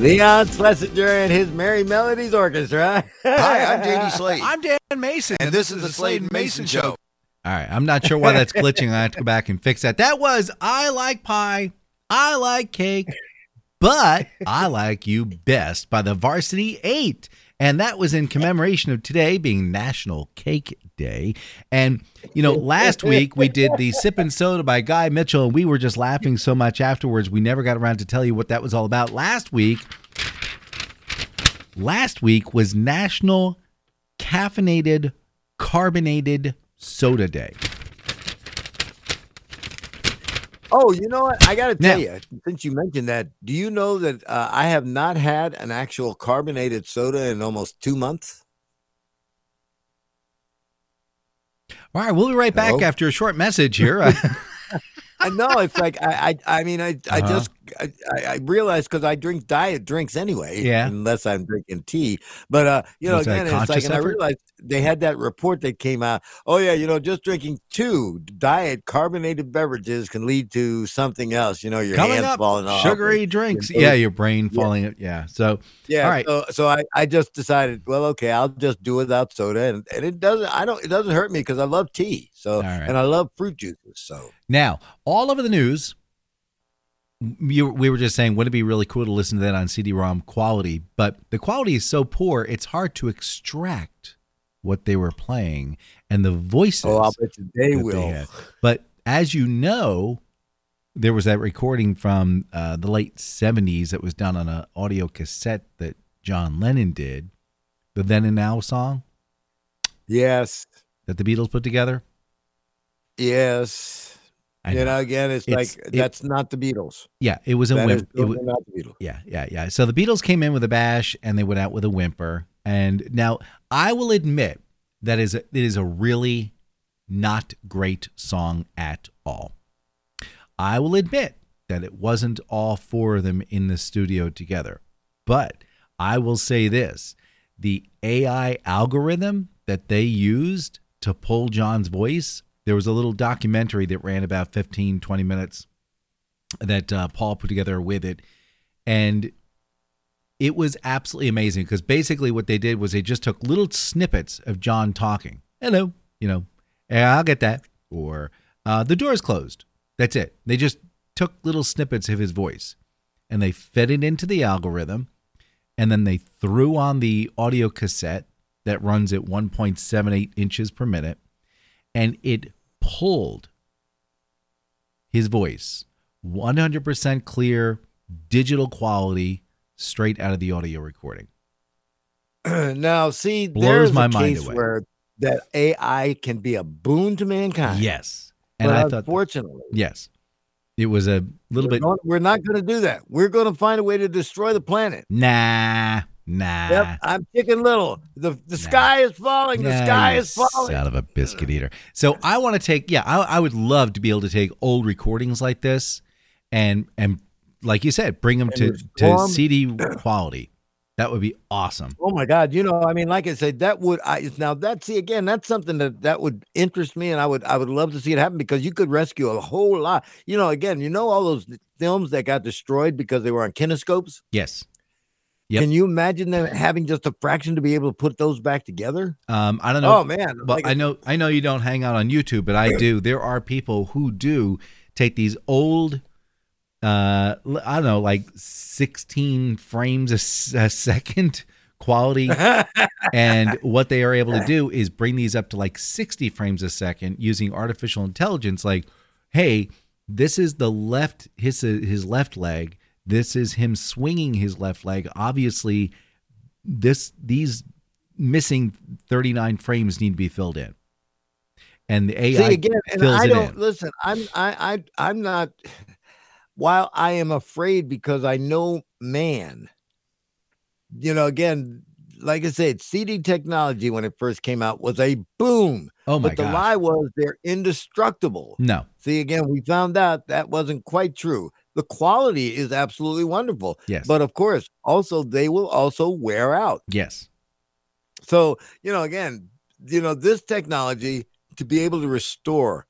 Leon Schlesinger and his Merrie Melodies Orchestra. Hi, I'm JD Slade. I'm Dan Mayson, and this is the Slade and Mayson Show. All right, I'm not sure why that's glitching. I have to go back and fix that. That was I like pie, I like cake, but I like you best by the Varsity Eight, and that was in commemoration of today being National Cake Day. And you know, last week we did the Sip and Soda by Guy Mitchell, and we were just laughing so much afterwards we never got around to tell you what that was all about. Last week, last week was National Caffeinated Carbonated Soda Day. Oh, you know what? I got to tell Now- you, since you mentioned that, do you know that uh, I have not had an actual carbonated soda in almost two months? All right, we'll be right back Hello? after a short message here. Uh, I know it's like I, I, I mean, I, I Uh-huh. just, I, I realized because I drink diet drinks anyway, Yeah. unless I'm drinking tea. But uh, you know, Was that a again, it's like, and I realized they had that report that came out. Oh yeah, you know, just drinking two diet carbonated beverages can lead to something else. You know, your Coming hands up, falling off. sugary and- drinks. and- Yeah, your brain falling. Yeah. So, Yeah. All right. So, so I, I just decided, well, okay, I'll just do without soda, and, and it doesn't. I don't. It doesn't hurt me because I love tea. So, right. and I love fruit juices. So, now all over the news, you, we were just saying, wouldn't it be really cool to listen to that on CD-ROM quality? But the quality is so poor, it's hard to extract what they were playing and the voices. oh, I'll bet you they will. had. But as you know, there was that recording from uh, the late 70s that was done on an audio cassette that John Lennon did, the Then and Now song Yes. that the Beatles put together. Yes. I you know. know, again, it's, It's- like it- that's not the Beatles. Yeah, it was a That whimper. It not the Beatles. yeah, yeah, yeah. So the Beatles came in with a bash and they went out with a whimper. And now I will admit that is a, it is a really not great song at all. I will admit that it wasn't all four of them in the studio together. But I will say this the AI algorithm that they used to pull John's voice, there was a little documentary that ran about 15, 20 minutes that uh, Paul put together with it. And it was absolutely amazing because basically what they did was they just took little snippets of John talking. Hello, you know, yeah, I'll get that. Or uh, the door's closed. That's it. They just took little snippets of his voice and they fed it into the algorithm. and then they threw on the audio cassette that runs at 1.78 inches per minute, and it pulled his voice 100% clear, digital quality, straight out of the audio recording. now, see, Blows there's my mind away. where that AI can be a boon to mankind. Yes. And but I thought, unfortunately, yes, it was a little we're bit, not, we're not going to do that. We're going to find a way to destroy the planet. nah, nah. Yep, I'm chicken little. The the sky is falling. The Nah, sky is falling. Son of a biscuit eater. So I want to take, yeah, I, I would love to be able to take old recordings like this, and and like you said, bring them to to. CD quality. That would be awesome. Oh my God! You know, I mean, like I said, that would I now that see again, that's something that that would interest me, and I would I would love to see it happen because you could rescue a whole lot. You know, again, you know all those films that got destroyed because they were on kinescopes. Yes. Yep. Can you imagine them having just a fraction to be able to put those back together? Um, I don't know. Oh man! Well, like I know I know you don't hang out on YouTube, but I do. There are people who do take these old uh I don't know, like 16 frames a second quality and what they are able to do is bring these up to like 60 frames a second using artificial intelligence like hey, this is the left his his left leg. This is him swinging his left leg. Obviously this these missing 39 frames need to be filled in. And the AI See again, and I it don't in. listen. I'm I I I'm not. While I am afraid because I know man, you know, again, like I said, CD technology when it first came out was a boom. Oh my but the gosh. lie was they're indestructible. No. See, again, we found out that wasn't quite true. The quality is absolutely wonderful, Yes. but of course, also they will also wear out. yes. So, you know, again, you know, this technology to be able to restore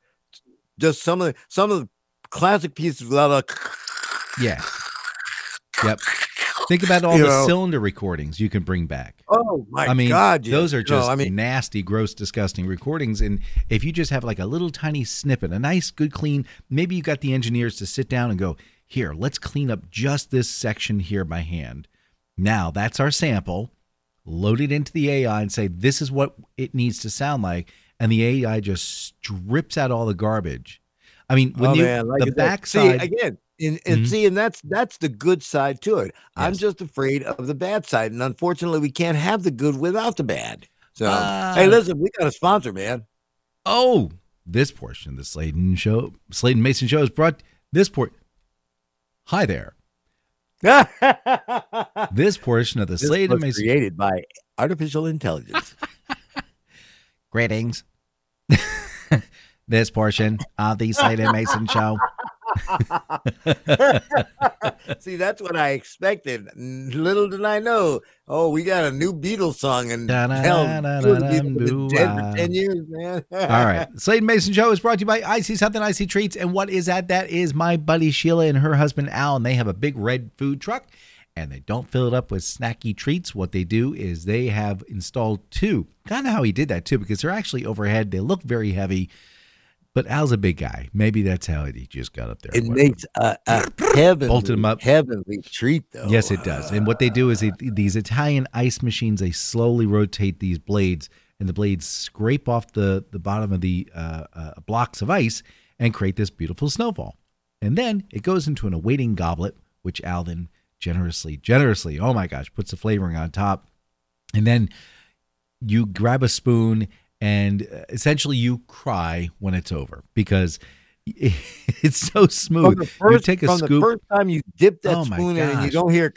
just some of the some of the classic pieces without a Yeah. Yep. Think about all You the know. cylinder recordings you can bring back. oh my I mean, god, those are just I mean, nasty, gross, disgusting recordings. And if you just have like a little tiny snippet, a nice, good, clean, maybe you got the engineers to sit down and go, here, let's clean up just this section here by hand. Now that's our sample. Load it into the AI and say, this is what it needs to sound like. And the AI just strips out all the garbage. I mean, when oh you, man, like the backside, See, again, and, and Mhm. see, and that's that's the good side to it. I'm just afraid of the bad side, and unfortunately, we can't have the good without the bad. So, Uh, hey, listen, we got a sponsor, man. Oh, this portion of the Sladen show, Sladen Mayson show is brought. This port. Hi there. This portion of the This Sladen was Mayson. created by artificial intelligence. Greetings. this portion of the Sladen Mayson show. See, that's what I expected. Little did I know. Oh, we got a new Beatles song, and hell, years, man. All right. Sladen Mayson show is brought to you by Icey Somethin Icey Treats. And what is that? That is my buddy Sheila and her husband Al. And they have a big red food truck and they don't fill it up with snacky treats. What they do is they have installed two. Kind of how he did that too, because they're actually overhead. They look very heavy. But Al's a big guy. Maybe that's how he just got up there. It makes a, a heavenly, Bolted 'em up. heavenly treat, though. Yes, it does. And what they do is they, these Italian ice machines, they slowly rotate these blades, and the blades scrape off the, the bottom of the uh, uh, blocks of ice and create this beautiful snowfall. And then it goes into an awaiting goblet, which Al then generously, generously, oh my gosh, puts the flavoring on top. And then you grab a spoon and uh, essentially you cry when it's over because it's so smooth. the first, you take a from scoop. the first time you dip that Oh spoon in, and you don't hear,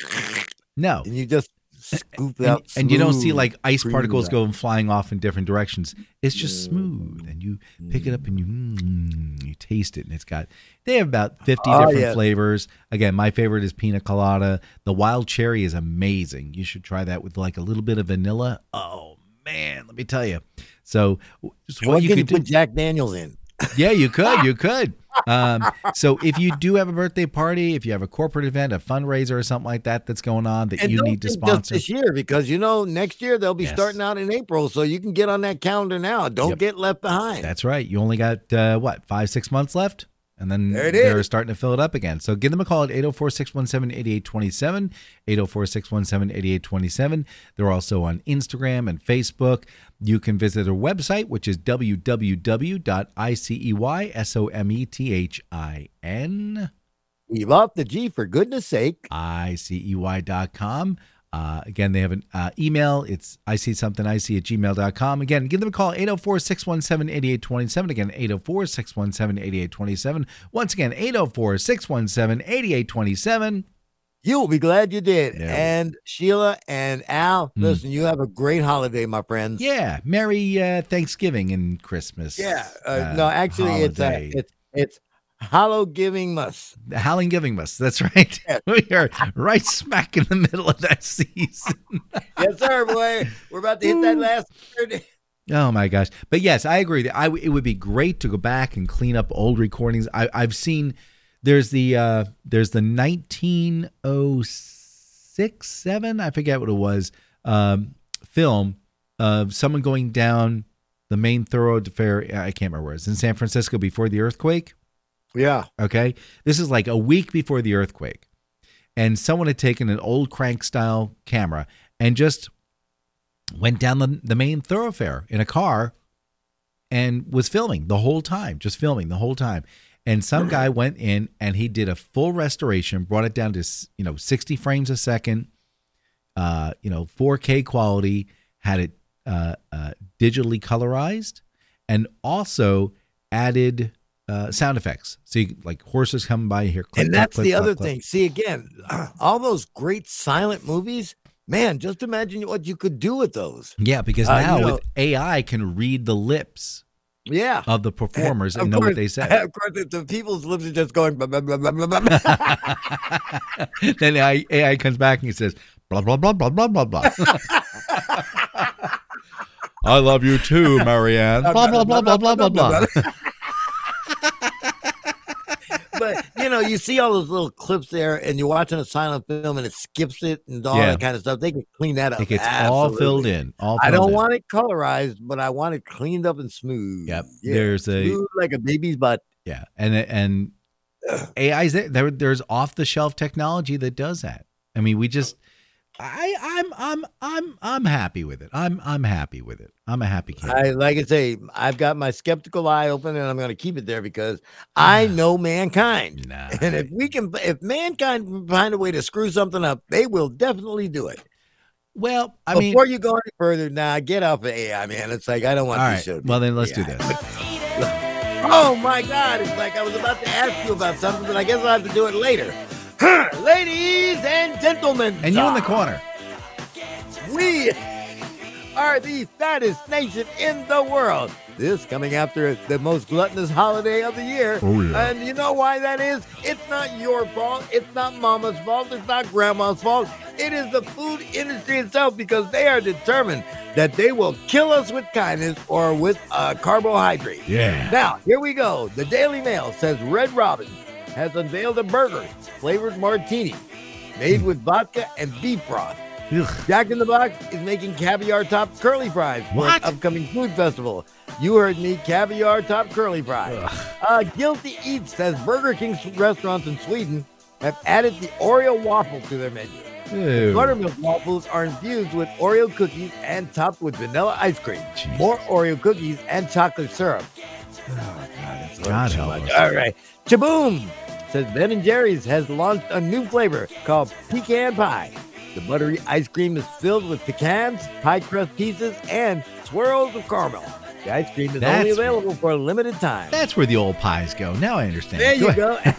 no. and you just scoop and, out, and you don't see like ice particles right. going flying off in different directions. It's just smooth, and you pick it up and you mm, you taste it, and it's got they have about fifty Oh, different yeah. flavors. Again, my favorite is pina colada. The wild cherry is amazing. You should try that with like a little bit of vanilla. Oh man, let me tell you. So, Why what you could do? put Jack Daniels in? Yeah, you could. You could. Um, so if you do have a birthday party, if you have a corporate event, a fundraiser, or something like that that's going on that And you need to sponsor, this year because you know next year they'll be Yes. starting out in April, so you can get on that calendar now. Don't Yep. get left behind. That's right. You only got uh, what five, six months left. And then they're starting to fill it up again. So give them a call at 804 617 8827. 804 617 8827. They're also on Instagram and Facebook. You can visit their website, which is www.iceymethichin. Leave off the G for goodness sake. icey.com. Uh, again, they have an uh, email. It's I see something I see at gmail.com. Again, give them a call 804 617 8827. Again, 804 617 8827. Once again, 804 617 8827. You will be glad you did. Yeah. And Sheila and Al, Hmm. listen, you have a great holiday, my friends. Yeah. Merry uh, Thanksgiving and Christmas. Yeah. Uh, uh, no, actually, it's uh, it's it's Hollow Giving Mus. Howling Giving Us. That's right. Yeah. we are right smack in the middle of that season. yes, sir, boy. We're about to hit that last third. Oh my gosh! But yes, I agree. I it would be great to go back and clean up old recordings. I, I've seen there's the uh, there's the 1906 seven I forget what it was um, film of someone going down the main thoroughfare. I can't remember where it's in San Francisco before the earthquake. Yeah. Okay. This is like a week before the earthquake. And someone had taken an old crank style camera and just went down the, the main thoroughfare in a car and was filming the whole time, just filming the whole time. And some guy went in and he did a full restoration, brought it down to you know 60 frames a second, uh, you know 4K quality, had it uh, uh, digitally colorized, and also added uh, sound effects. So you, like horses coming by here, click, and that's click, the click, other click. thing. See, again, all those great silent movies, man, just imagine what you could do with those. Yeah, because Uh, now you know- with AI can read the lips Yeah. of the performers Of and know what they say. Of course, if the people's lips are just going. Blah, blah, blah, blah, blah, blah. then AI, AI comes back and he says, blah, blah, blah, blah, blah, blah, blah. I love you too, Marianne. Blah, blah, blah, blah, blah, blah, blah. But you know, you see all those little clips there, and you're watching a silent film, and it skips it and all Yeah. that kind of stuff. They can clean that up. It gets all filled in. All I don't in. want it colorized, but I want it cleaned up and smooth. Yep. Yeah, There's a like a baby's butt. yeah, and and AI's there. there. There's off the shelf technology that does that. I mean, we just. I, I'm I'm I'm I'm happy with it. I'm I'm happy with it. I'm a happy kid. I like I say, I've got my skeptical eye open, and I'm going to keep it there because I ah. know mankind. Nah. And if we can, if mankind can find a way to screw something up, they will definitely do it. Well, I mean, Before you go any further, now get off of AI, man. It's like I don't all want right. this show. Well, then let's do AI. this. Oh my God! It's like I was about to ask you about something, but I guess I'll have to do it later. Ladies and gentlemen, And you in the corner. we are the fattest nation in the world. This coming after the most gluttonous holiday of the year. Oh, yeah. And you know why that is? It's not your fault. It's not mama's fault. It's not grandma's fault. It is the food industry itself because they are determined that they will kill us with kindness or with uh, carbohydrate. Yeah. Now, here we go. The Daily Mail says Red Robin has unveiled a burger flavored martini made with vodka and beef broth. Ugh. Jack in the Box is making caviar topped curly fries for What? an upcoming food festival. You heard me, caviar topped curly fries. Uh, Guilty Eats says Burger King restaurants in Sweden have added the Oreo waffle to their menu. Ew. Buttermilk waffles are infused with Oreo cookies and topped with vanilla ice cream. Jesus. More Oreo cookies and chocolate syrup. Oh, God, that's God too much. All right. Chew Boom says Ben and Jerry's has launched a new flavor called pecan pie. The buttery ice cream is filled with pecans, pie crust pieces, and swirls of caramel. The ice cream is only That's- available for a limited time. That's where the old pies go. Now I understand. There you ahead. go.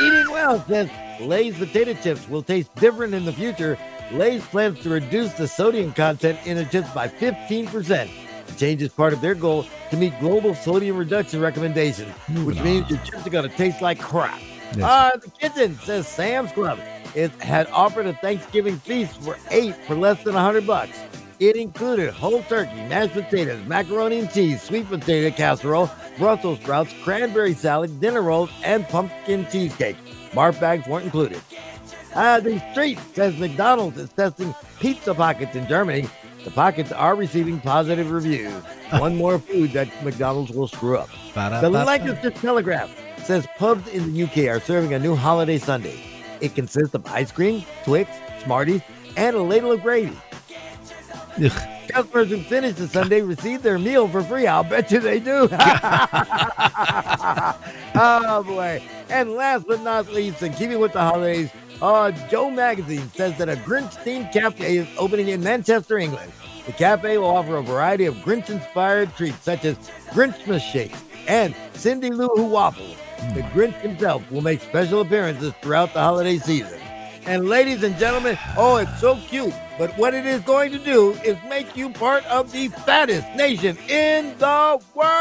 Eating well says Lay's potato chips will taste different in the future. Lay's plans to reduce the sodium content in their chips by 15%. The change is part of their goal to meet global sodium reduction recommendations, which Moving means on. your chips are going to taste like crap. Yes. Uh, the kitchen says Sam's Club is, had offered a Thanksgiving feast for eight for less than 100 bucks. It included whole turkey, mashed potatoes, macaroni and cheese, sweet potato casserole, Brussels sprouts, cranberry salad, dinner rolls, and pumpkin cheesecake. Barf bags weren't included. Uh, the street says McDonald's is testing pizza pockets in Germany. The pockets are receiving positive reviews. One more food that McDonald's will screw up. The. Lancashire Telegraph says pubs in the UK are serving a new holiday Sunday. It consists of ice cream, Twix, Smarties, and a ladle of gravy. Ugh. Customers who finish the Sunday receive their meal for free. I'll bet you they do. oh boy! And last but not least, in keeping with the holidays, uh, Joe Magazine says that a Grinch-themed cafe is opening in Manchester, England. The cafe will offer a variety of Grinch-inspired treats such as Grinchmas shakes and Cindy Lou Who waffles. The Grinch himself will make special appearances throughout the holiday season. And ladies and gentlemen, oh, it's so cute. But what it is going to do is make you part of the fattest nation in the world.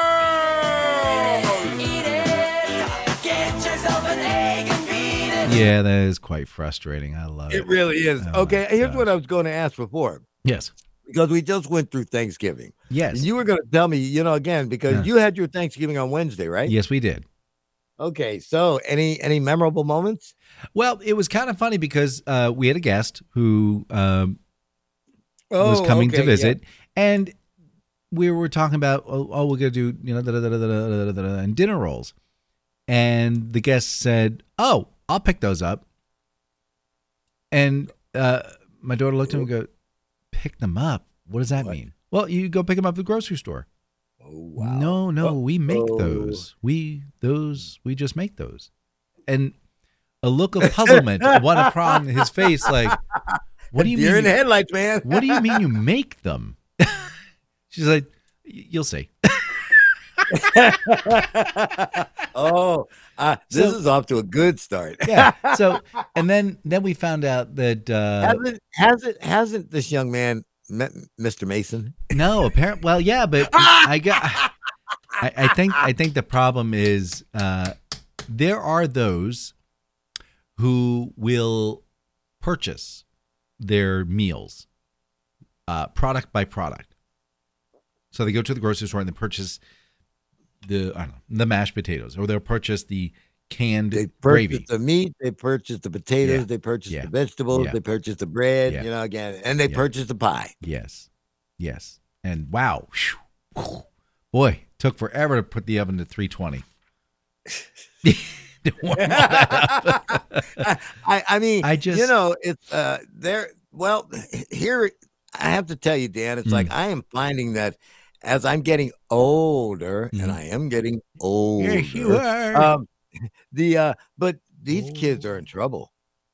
Yeah, that is quite frustrating. I love it. It really is. Oh, okay, here's what. I was going to ask before Yes. because we just went through Thanksgiving. Yes. And you were going to tell me, you know, again because Yeah. you had your Thanksgiving on Wednesday, right? Yes, we did. Okay, so any any memorable moments? Well, it was kind of funny because uh, we had a guest who um, oh, was coming okay, to visit, yeah. and we were talking about oh, oh we're gonna do you know da, da, da, and dinner rolls, and the guest said, "Oh, I'll pick those up," and uh, my daughter looked at him and go, "Pick them up? What does that what? mean?" Well, you go pick them up at the grocery store. Oh, wow. No, no, we make those. We those we just make those. And a look of puzzlement went upon his face, like, what do you in mean? You're in the headlights, man. what do you mean you make them? She's like, you'll see. oh, uh, this So- is off to a good start. Yeah. So and then then we found out that uh hasn't hasn't hasn't this young man met Mr. Mayson? no, apparent well, yeah, but I got I, I think I think the problem is uh there are those who will purchase their meals uh, product by product. So they go to the grocery store and they purchase the I don't know the mashed potatoes, or they'll purchase the canned They gravy. the meat, they purchased the potatoes, Yeah. they purchased Yeah. the vegetables, Yeah. they purchased the bread, you know, again, and they purchased the pie. Yes, yes, and wow, boy, took forever to put the oven to three twenty. I, I mean, I just- you know, it's uh there. Well, here I have to tell you, Dan, it's Mm. like I am finding that as I'm getting older, Mhm. and I am getting older. Yes, you are. Um, the uh, but these kids are in trouble.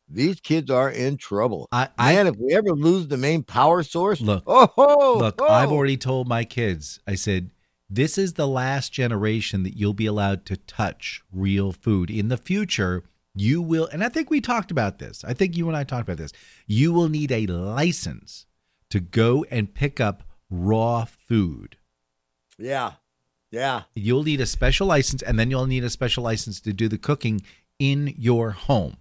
These kids are in trouble. I, I Man, if we ever lose the main power source, Look, oh, Look, ho. I've already told my kids, I said, this is the last generation that you'll be allowed to touch real food. In the future, you will, and I think we talked about this. I think you and I talked about this. You will need a license to go and pick up raw food. yeah, yeah. You'll need a special license, and then you'll need a special license to do the cooking in your home.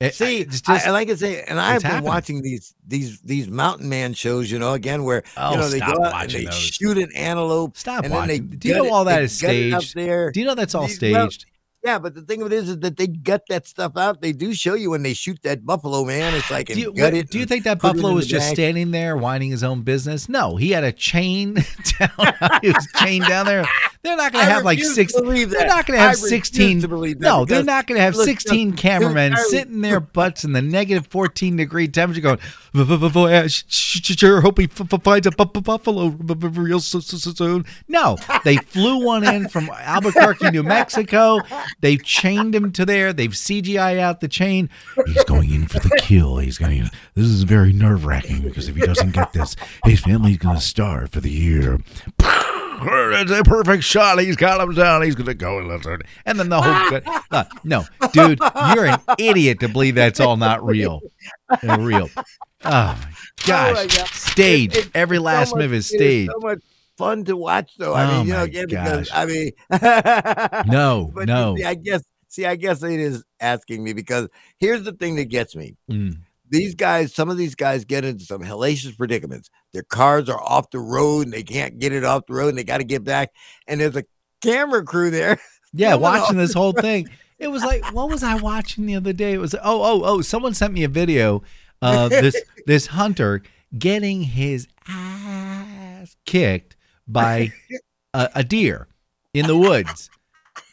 It- See, just- I, like I say, and I've been happening. watching these these these mountain man shows, you know, again where Oh, you know they go out and they those. shoot an antelope, stop and then they watching. Do you know all that they is it up staged? there. Do you know that's all well, staged? Yeah, but the thing of it is, is that they gut that stuff out. They do show you when they shoot that buffalo, man. It's like Do you, gut it. do you think that buffalo was just bag. standing there whining his own business? No, he had a chain down. he was chained down there. They're not going to have like six. They're not going to have sixteen. to no, they're not going to have sixteen cameramen sitting their butts in the negative fourteen degree temperature, going, "V- v- v- v- uh, sh- sh- sh- "Sure, hope he finds a bu- bu- buffalo real so- so- so soon." No, they flew one in from Albuquerque, New Mexico. They've chained him to there. They've CGI out the chain. He's going in for the kill. He's going. This is very nerve wracking because if he doesn't get this, his family's going to starve for the year. It's a perfect shot. He's got him down. He's going to go and then the whole. Uh, no, dude, you're an idiot to believe that's all not real. Real. Oh my gosh! my God. Staged. It- Every so last much- move is it staged. so much fun to watch, though. I Oh mean, you know, again, because. I mean, No, no. See, I guess, see, I guess it is asking me because here's the thing that gets me. Mm. These guys, some of these guys get into some hellacious predicaments. Their cars are off the road and they can't get it off the road and they got to get back. And there's a camera crew there. Yeah, watching this whole thing. It was like, what was I watching the other day? It was oh oh oh. Someone sent me a video of this this hunter getting his ass kicked by a, a deer in the woods,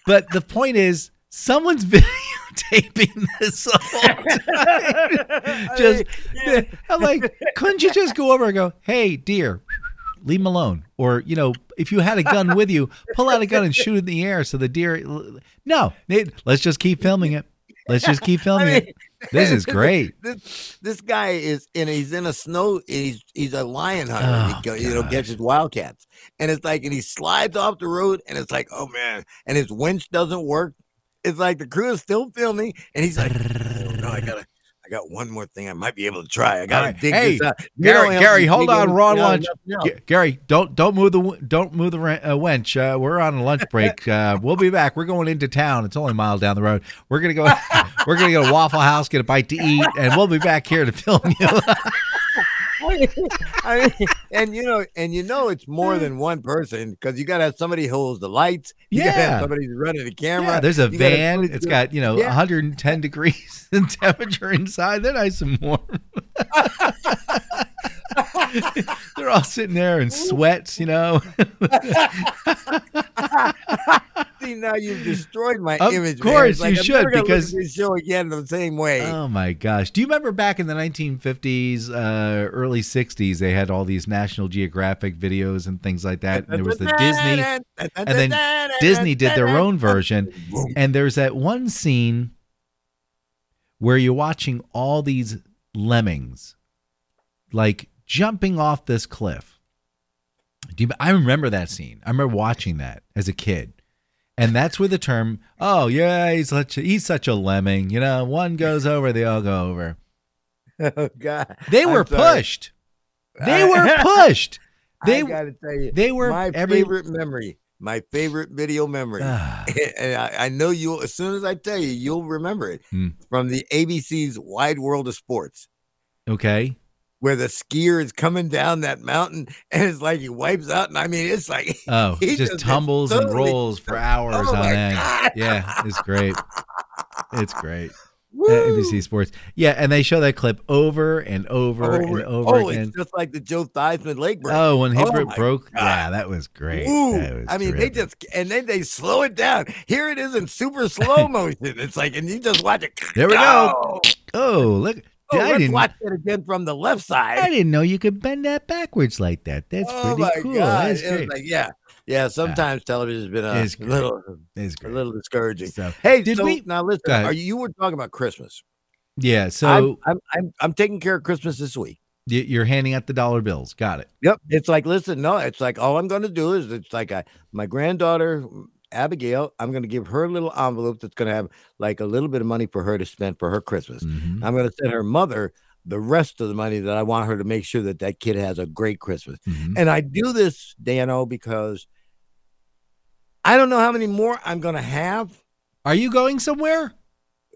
but the point is, someone's videotaping this the whole time. just I'm like, couldn't you just go over and go, "Hey, dear, leave him alone," or you know, if you had a gun with you, pull out a gun and shoot it in the air so the deer. No, let's just keep filming it. Let's just keep filming I mean, it. This is great. This this guy is in. He's in a snow. He's he's a lion hunter. Oh, he you know catches wildcats, and it's like, and he slides off the road, and it's like, oh man, and his winch doesn't work. It's like the crew is still filming, and he's like, oh, no, I gotta. I got one more thing I might be able to try. I gotta right. dig Hey, this out. Gary- Gary, hold on, we're on anything out, lunch. G- Gary, don't don't move the don't move the uh, wench. Uh, we're on a lunch break. Uh, we'll be back. We're going into town. It's only a mile down the road. We're gonna go. we're gonna go to Waffle House, get a bite to eat, and we'll be back here to film you. I mean, and you know, and you know, it's more than one person because you got to have somebody who holds the lights. You got to Yeah. have somebody running the camera. yeah, there's a you gotta van. it It's through- got you know Yeah. 110 degrees in temperature inside. They're nice and warm. They're all sitting there in sweats, you know. See, now you've destroyed my Of image. Of course like, you I'm should, never gonna look because- this show again the same way. Oh my gosh. Do you remember back in the 1950s, uh, early 60s, they had all these National Geographic videos and things like that. And there was the Disney, and then Disney did their own version. And there's that one scene where you're watching all these lemmings like jumping off this cliff. Do you, I remember that scene. I remember watching that as a kid. And that's where the term, oh yeah, he's such a, he's such a lemming. You know, one goes over, they all go over. Oh God, They were pushed. They were pushed. They I gotta tell you, they were my every favorite memory, my favorite video memory. Ah, and I, I know you'll as soon as I tell you, you'll remember it Hmm. from the ABC's Wide World of Sports, okay. Where the skier is coming down that mountain and it's like he wipes out, and I mean it's like Oh, He just just tumbles and rolls for hours Oh on end. God. Yeah, it's great. It's great. Woo, NBC Sports. Yeah, and they show that clip over and over, and over oh, again. it's just like the Joe Theismann leg break. Oh, when he Oh broke, God. yeah, that was great. That was I mean, they just and then they slow it down. Here it is in super slow motion. It's like, and you just watch it. There we go. Oh, oh look, oh, I let's didn't, watch it again from the left side. I didn't know you could bend that backwards like that. That's oh pretty cool. god! That's great. like, yeah, yeah. Sometimes television's been a little, It's a little discouraging. So, Hey, Did so we- now listen? Are you, you were talking about Christmas? yeah, I'm, so I'm, I'm, I'm taking care of Christmas this week. you're handing out the dollar bills. Got it. Yep. It's like, listen, no, it's like all I'm going to do is it's like I, my granddaughter Abigail. I'm going to give her a little envelope that's going to have like a little bit of money for her to spend for her Christmas. Mhm. I'm going to send her mother the rest of the money that I want her to make sure that that kid has a great Christmas. Mhm. And I do this, Dano, because I don't know how many more I'm going to have. Are you going somewhere?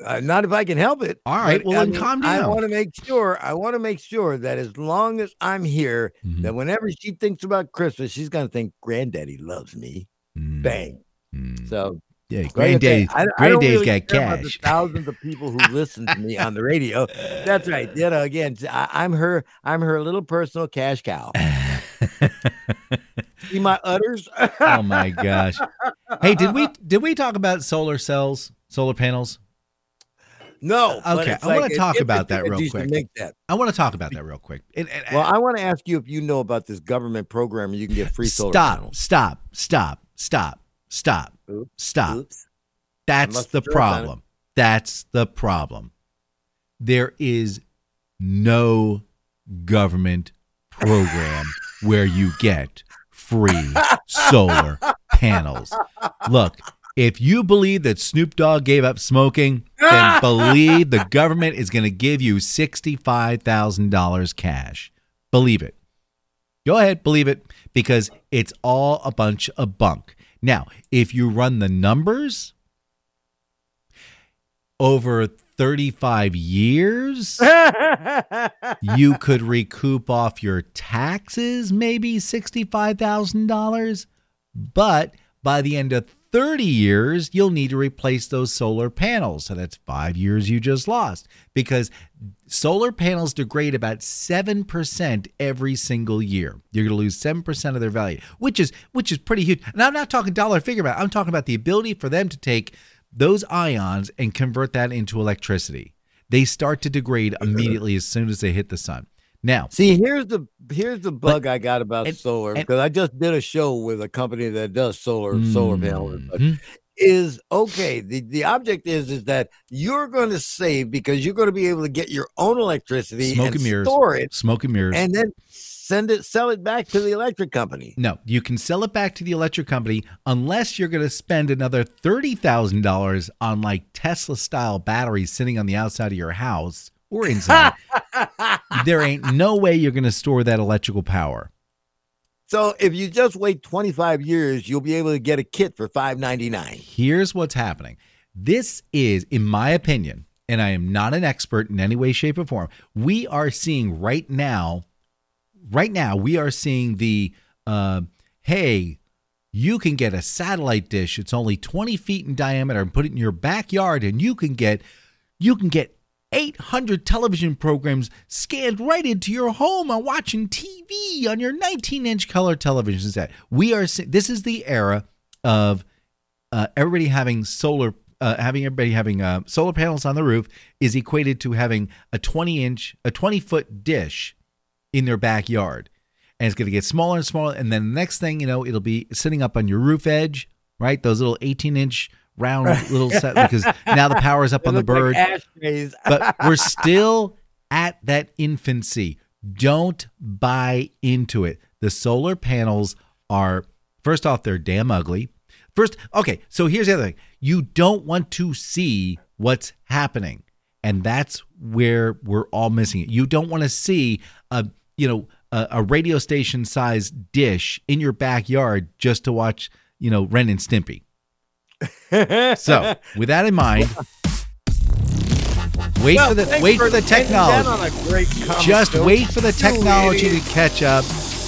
Uh, not if I can help it. All right, well, I then calm I want to make sure. I want to make sure that as long as I'm here, Mhm. that whenever she thinks about Christmas, she's going to think Granddaddy loves me. Mm, Bang. Mm. So Yeah, like I say, granddaddy, I- don't really got cash. thousands of people who listen to me on the radio. That's right. You know, again, I, I'm her. I'm her little personal cash cow. See my udders? oh my gosh. Hey, did we did we talk about solar cells, solar panels? No. Okay, it's I wanna talk about that real quick. I want to talk about that real quick. Well, I want to ask you if you know about this government program where you can get free solar stop, panels. stop, stop, stop, stop, Oops, stop. Oops. That's the problem. That's the problem. There is no government program where you get free solar panels. Look, if you believe that Snoop Dogg gave up smoking, then believe the government is going to give you $65,000 cash. Believe it. Go ahead, believe it, because it's all a bunch of bunk. Now, if you run the numbers over 35 years, you could recoup off your taxes maybe $65,000. But by the end of 30 years, you'll need to replace those solar panels. So that's five years you just lost because solar panels degrade about 7% every single year. You're going to lose 7% of their value, which is which is pretty huge. And I'm not talking dollar figure about. it. I'm talking about the ability for them to take those ions and convert that into electricity. They start to degrade immediately as soon as they hit the sun. Now, See, here's the here's the bug I got about and- solar because I just did a show with a company that does solar solar panels. Mhm. Is okay. The the object is is that you're going to save because you're going to be able to get your own electricity Smoke and and mirrors. store it, smoke and mirrors. and then send it sell it back to the electric company. No, you can sell it back to the electric company unless you're going to spend another $30,000 on like Tesla style batteries sitting on the outside of your house or inside. there ain't no way you're going to store that electrical power. So if you just wait 25 years, you'll be able to get a kit for 5.99. Here's what's happening. This is, in my opinion, and I am not an expert in any way, shape, or form, we are seeing right now, right now, we are seeing the, uh, hey, you can get a satellite dish. It's only 20 feet in diameter and put it in your backyard, and you can get, you can get 800 television programs scanned right into your home and watching TV on your 19 inch color television set. We are, this is the era of uh, everybody having solar, uh, having everybody having uh, solar panels on the roof is equated to having a 20 inch, a 20 foot dish in their backyard. And it's going to get smaller and smaller. And then the next thing, you know, it'll be sitting up on your roof edge, right? Those little 18 inch round little set because now the power is up on the look like bird but we're still at that infancy. Don't buy into it. The solar panels are, first off, they're damn ugly. First, okay, so here's the other thing you don't want to see what's happening. And that's where we're all missing it. You don't want to see a, you know, a, a radio station size dish in your backyard just to watch, you know, Ren and Stimpy. So, with that in mind, wait Well, for the wait for the technology. on a great Just wait for the technology to catch up.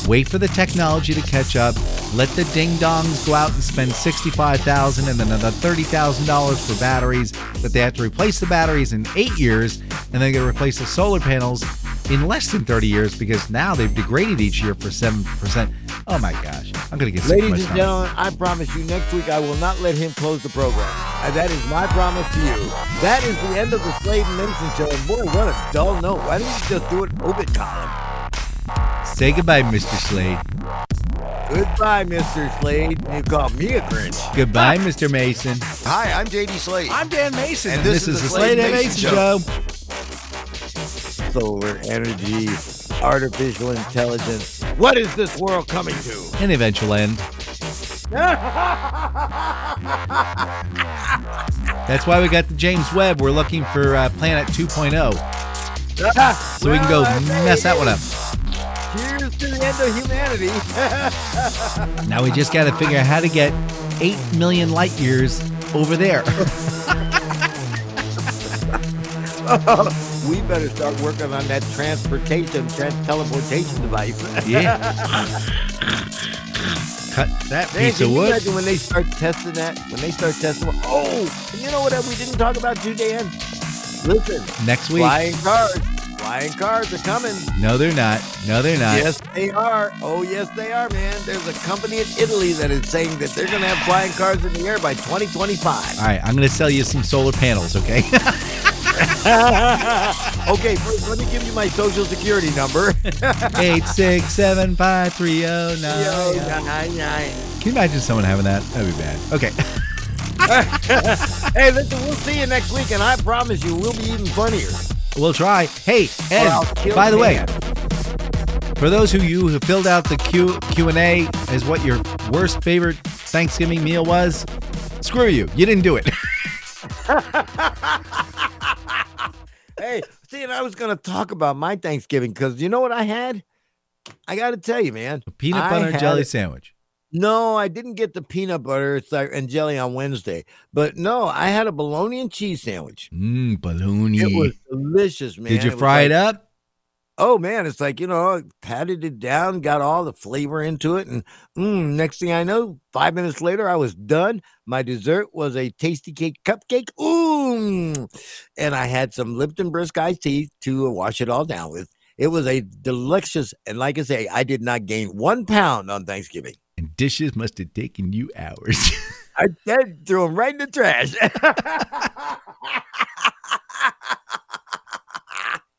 Wait for the technology to catch up. Let the ding dongs go out and spend sixty-five thousand and then another thirty thousand dollars for batteries that they have to replace the batteries in eight years, and then they replace the solar panels in less than thirty years because now they've degraded each year for seven percent. Oh my gosh, I'm gonna get sick Ladies of and gentlemen, I promise you next week I will not let him close the program. And that is my promise to you. That is the end of the Slade and Mayson show. And boy, what a dull note. Why don't you just do an obit column? Say goodbye, Mr. Slade. Goodbye, Mr. Slade. You call me a Grinch. Goodbye, Mr. Mayson. Hi, I'm JD Slade. I'm Dan Mayson, And and this this, is is the the Slade Slade and Mayson Mayson Show. Solar energy, artificial intelligence. What is this world coming to? An eventual end. That's why we got the James Webb. We're looking for uh, Planet 2.0, so we can go mess that one up. Cheers to the end of humanity. Now we just got to figure out how to get 8 million light years over there. we better start working on that transportation, trans- teleportation device. yeah. Cut that Man, piece of wood. imagine when they start testing that? When they start testing, oh, and you know what we didn't talk about too, Dan? Listen, Next week. flying cars, flying cars are coming. No, they're not. No, they're not. Yes, they are. Oh, yes, they are, man. There's a company in Italy that is saying that they're going to have flying cars in the air by 2025. All right, I'm going to sell you some solar panels, okay? okay, first, let me give you my social security number. Eight six seven five three zero Yo, nine. nine, nine. Can you imagine someone having that? That'd be bad. Okay. Hey, listen, we'll see you next week, and I promise you, we'll be even funnier. We'll try. Hey, Ed, by the way, for those of you who filled out the Q Q and A as what your worst favorite Thanksgiving meal was, screw you. You didn't do it. Hey, see, and I was going to talk about my Thanksgiving because you know what I had? I got to tell you, man. Peanut butter had jelly sandwich. No, I didn't get the peanut butter and jelly on Wednesday, but no, I had a bologna and cheese sandwich. Mmm, bologna. It was delicious, man. Did you was fry like- it up? Oh man, it's like, you know, I patted it down, got all the flavor into it. And mm, next thing I know, five minutes later, I was done. My dessert was a tasty cake cupcake. Ooh. And I had some Lipton brisk iced tea to wash it all down with. It was a delicious, and like I say, I did not gain one pound on Thanksgiving. And dishes must have taken you hours. I threw them right in the trash.